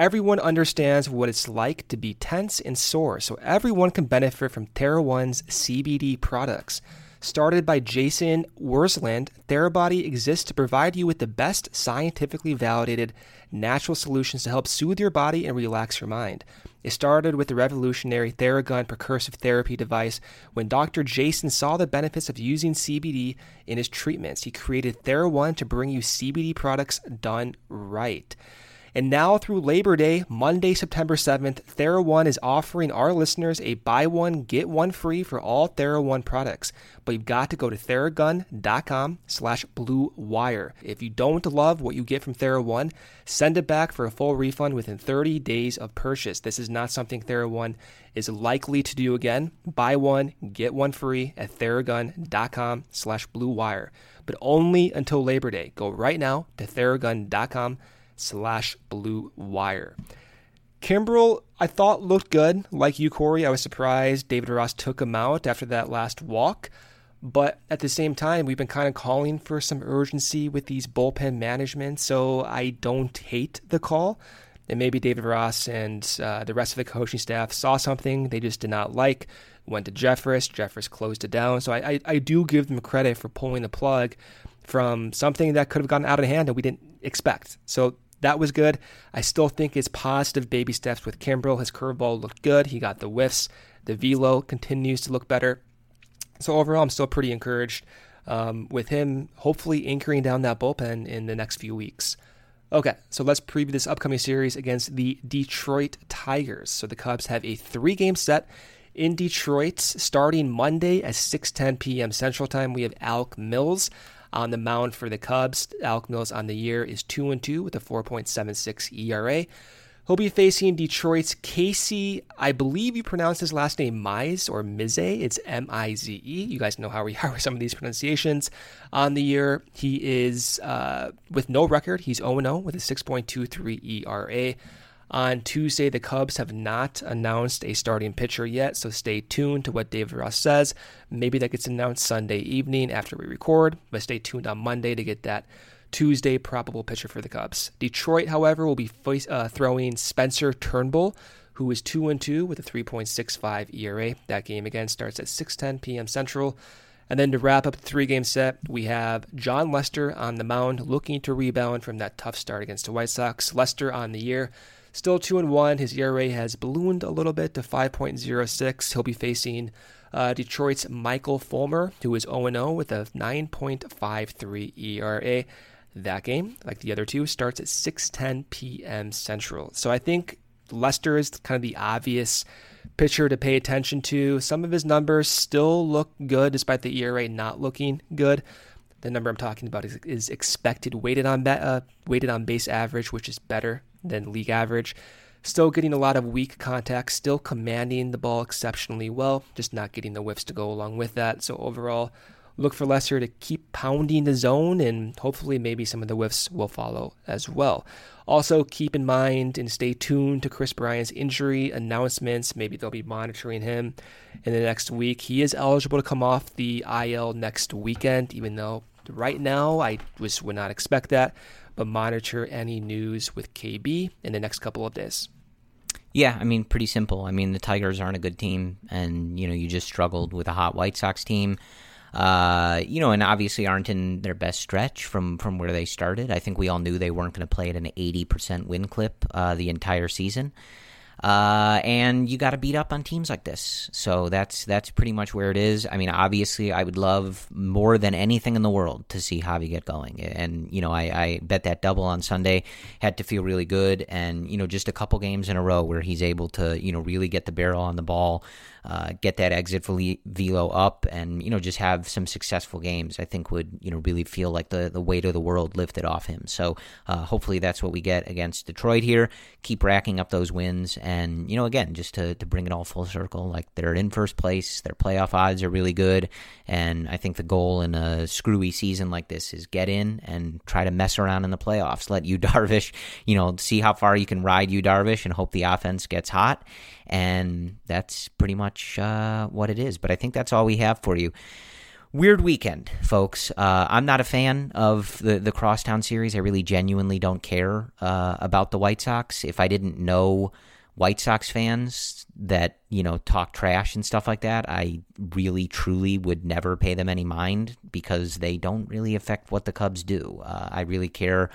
Speaker 3: Everyone understands what it's like to be tense and sore, so everyone can benefit from TheraOne's CBD products. Started by Jason Wersland, Therabody exists to provide you with the best scientifically validated natural solutions to help soothe your body and relax your mind. It started with the revolutionary Theragun percussive therapy device. When Dr. Jason saw the benefits of using CBD in his treatments, he created TheraOne to bring you CBD products done right. And now through Labor Day, Monday, September 7th, TheraOne is offering our listeners a buy one, get one free for all TheraOne products. But you've got to go to theragun.com slash blue wire. If you don't love what you get from TheraOne, send it back for a full refund within 30 days of purchase. This is not something TheraOne is likely to do again. Buy one, get one free at theragun.com slash blue wire. But only until Labor Day. Go right now to theragun.com slash blue wire. Kimbrel, I thought looked good. Like you, Corey, I was surprised David Ross took him out after that last walk. But at the same time, we've been kind of calling for some urgency with these bullpen management, so I don't hate the call. And maybe David Ross and uh, the rest of the coaching staff saw something they just did not like, went to Jeffress. Jeffress closed it down. So I, I, I do give them credit for pulling the plug from something that could have gotten out of hand that we didn't expect. So that was good. I still think it's positive baby steps with Kimbrel. His curveball looked good. He got the whiffs. The velo continues to look better. So overall, I'm still pretty encouraged um, with him hopefully anchoring down that bullpen in the next few weeks. Okay, so let's preview this upcoming series against the Detroit Tigers. So the Cubs have a three-game set in Detroit starting Monday at 6:10 p.m. Central Time. We have Alec Mills on the mound for the Cubs. Alec Mills on the year is 2 and 2 with a 4.76 ERA. He'll be facing Detroit's Casey, I believe you pronounce his last name Mize or Mize. It's M I Z E. You guys know how we (laughs) are with some of these pronunciations. On the year, he is uh, with no record. He's 0 0 with a 6.23 ERA. On Tuesday, the Cubs have not announced a starting pitcher yet, so stay tuned to what David Ross says. Maybe that gets announced Sunday evening after we record, but stay tuned on Monday to get that Tuesday probable pitcher for the Cubs. Detroit, however, will be uh, throwing Spencer Turnbull, who is 2 and 2 with a 3.65 ERA. That game again starts at 6:10 p.m. Central. And then to wrap up the three game set, we have Jon Lester on the mound looking to rebound from that tough start against the White Sox. Lester on the year Still 2 and 1. His ERA has ballooned a little bit to 5.06. He'll be facing uh, Detroit's Michael Fulmer, who is 0 0 with a 9.53 ERA. That game, like the other two, starts at 6:10 p.m. Central. So I think Lester is kind of the obvious pitcher to pay attention to. Some of his numbers still look good despite the ERA not looking good. The number I'm talking about is, is expected weighted on uh, weighted on base average, which is better than league average. Still getting a lot of weak contact, still commanding the ball exceptionally well, just not getting the whiffs to go along with that. So overall, look for Lester to keep pounding the zone, and hopefully, maybe some of the whiffs will follow as well. Also, keep in mind and stay tuned to Kris Bryant's injury announcements. Maybe they'll be monitoring him in the next week. He is eligible to come off the IL next weekend, even though right now I was, would not expect that but monitor any news with KB in the next couple of days.
Speaker 2: Yeah, I mean, pretty simple. I mean, the Tigers aren't a good team, and you know, you just struggled with a hot White Sox team. Uh, you know, and obviously aren't in their best stretch from from where they started. I think we all knew they weren't going to play at an eighty percent win clip uh, the entire season. Uh, and you got to beat up on teams like this. So that's that's pretty much where it is. I mean, obviously, I would love more than anything in the world to see Javy get going. And you know, I, I bet that double on Sunday had to feel really good. And you know, just a couple games in a row where he's able to you know really get the barrel on the ball uh, get that exit velo up, and you know just have some successful games. I think would you know really feel like the the weight of the world lifted off him. So uh, hopefully that's what we get against Detroit here. Keep racking up those wins, and you know again just to to bring it all full circle. Like they're in first place, their playoff odds are really good, and I think the goal in a screwy season like this is get in and try to mess around in the playoffs. Let Yu (laughs) Darvish, you know, see how far you can ride Yu Darvish, and hope the offense gets hot and that's pretty much uh, what it is. But I think that's all we have for you. Weird weekend, folks. Uh, I'm not a fan of the the Crosstown series. I really genuinely don't care uh, about the White Sox. If I didn't know White Sox fans that you know talk trash and stuff like that, I really truly would never pay them any mind because they don't really affect what the Cubs do. Uh, I really care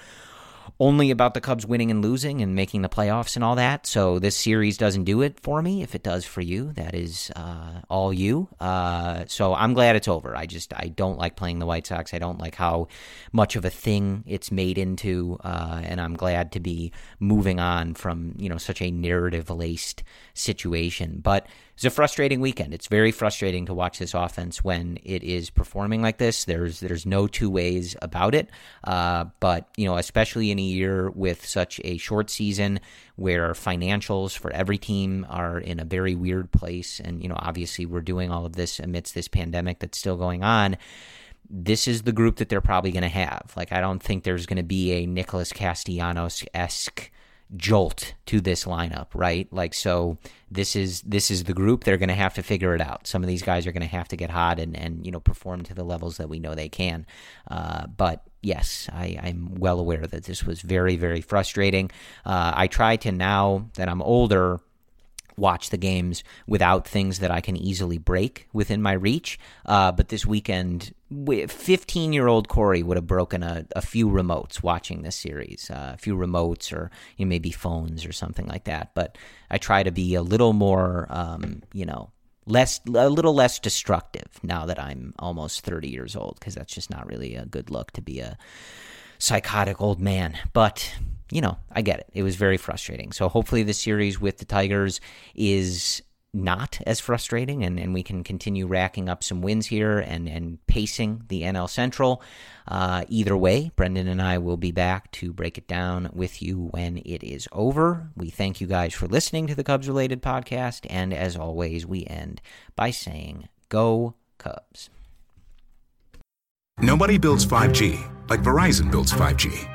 Speaker 2: only about the Cubs winning and losing and making the playoffs and all that. So this series doesn't do it for me. If it does for you, that is uh, all you. Uh, so I'm glad it's over. I just I don't like playing the White Sox. I don't like how much of a thing it's made into, uh, and I'm glad to be moving on from you know such a narrative laced situation. But it's a frustrating weekend. It's very frustrating to watch this offense when it is performing like this. There's there's no two ways about it. Uh, but you know, especially in a year with such a short season where financials for every team are in a very weird place, and you know, obviously we're doing all of this amidst this pandemic that's still going on this is the group that they're probably going to have. Like, I don't think there's going to be a Nicholas Castellanos esque jolt to this lineup, right? Like so this is this is the group they're going to have to figure it out. Some of these guys are going to have to get hot and and you know perform to the levels that we know they can. Uh, but yes, I, I'm well aware that this was very very frustrating. Uh, I try to now that I'm older watch the games without things that I can easily break within my reach. Uh, but this weekend, 15 year old Corey would have broken a, a, few remotes watching this series, uh, a few remotes or you know, maybe phones or something like that. But I try to be a little more, um, you know, less a little less destructive now that I'm almost 30 years old because that's just not really a good look to be a psychotic old man. But you know, I get it. It was very frustrating. So hopefully the series with the Tigers is not as frustrating and, and we can continue racking up some wins here and, and pacing the NL Central. Uh, either way, Brendan and I will be back to break it down with you when it is over. We thank you guys for listening to the Cubs related podcast. And as always, we end by saying, Go Cubs.
Speaker 4: Nobody builds 5G like Verizon builds 5G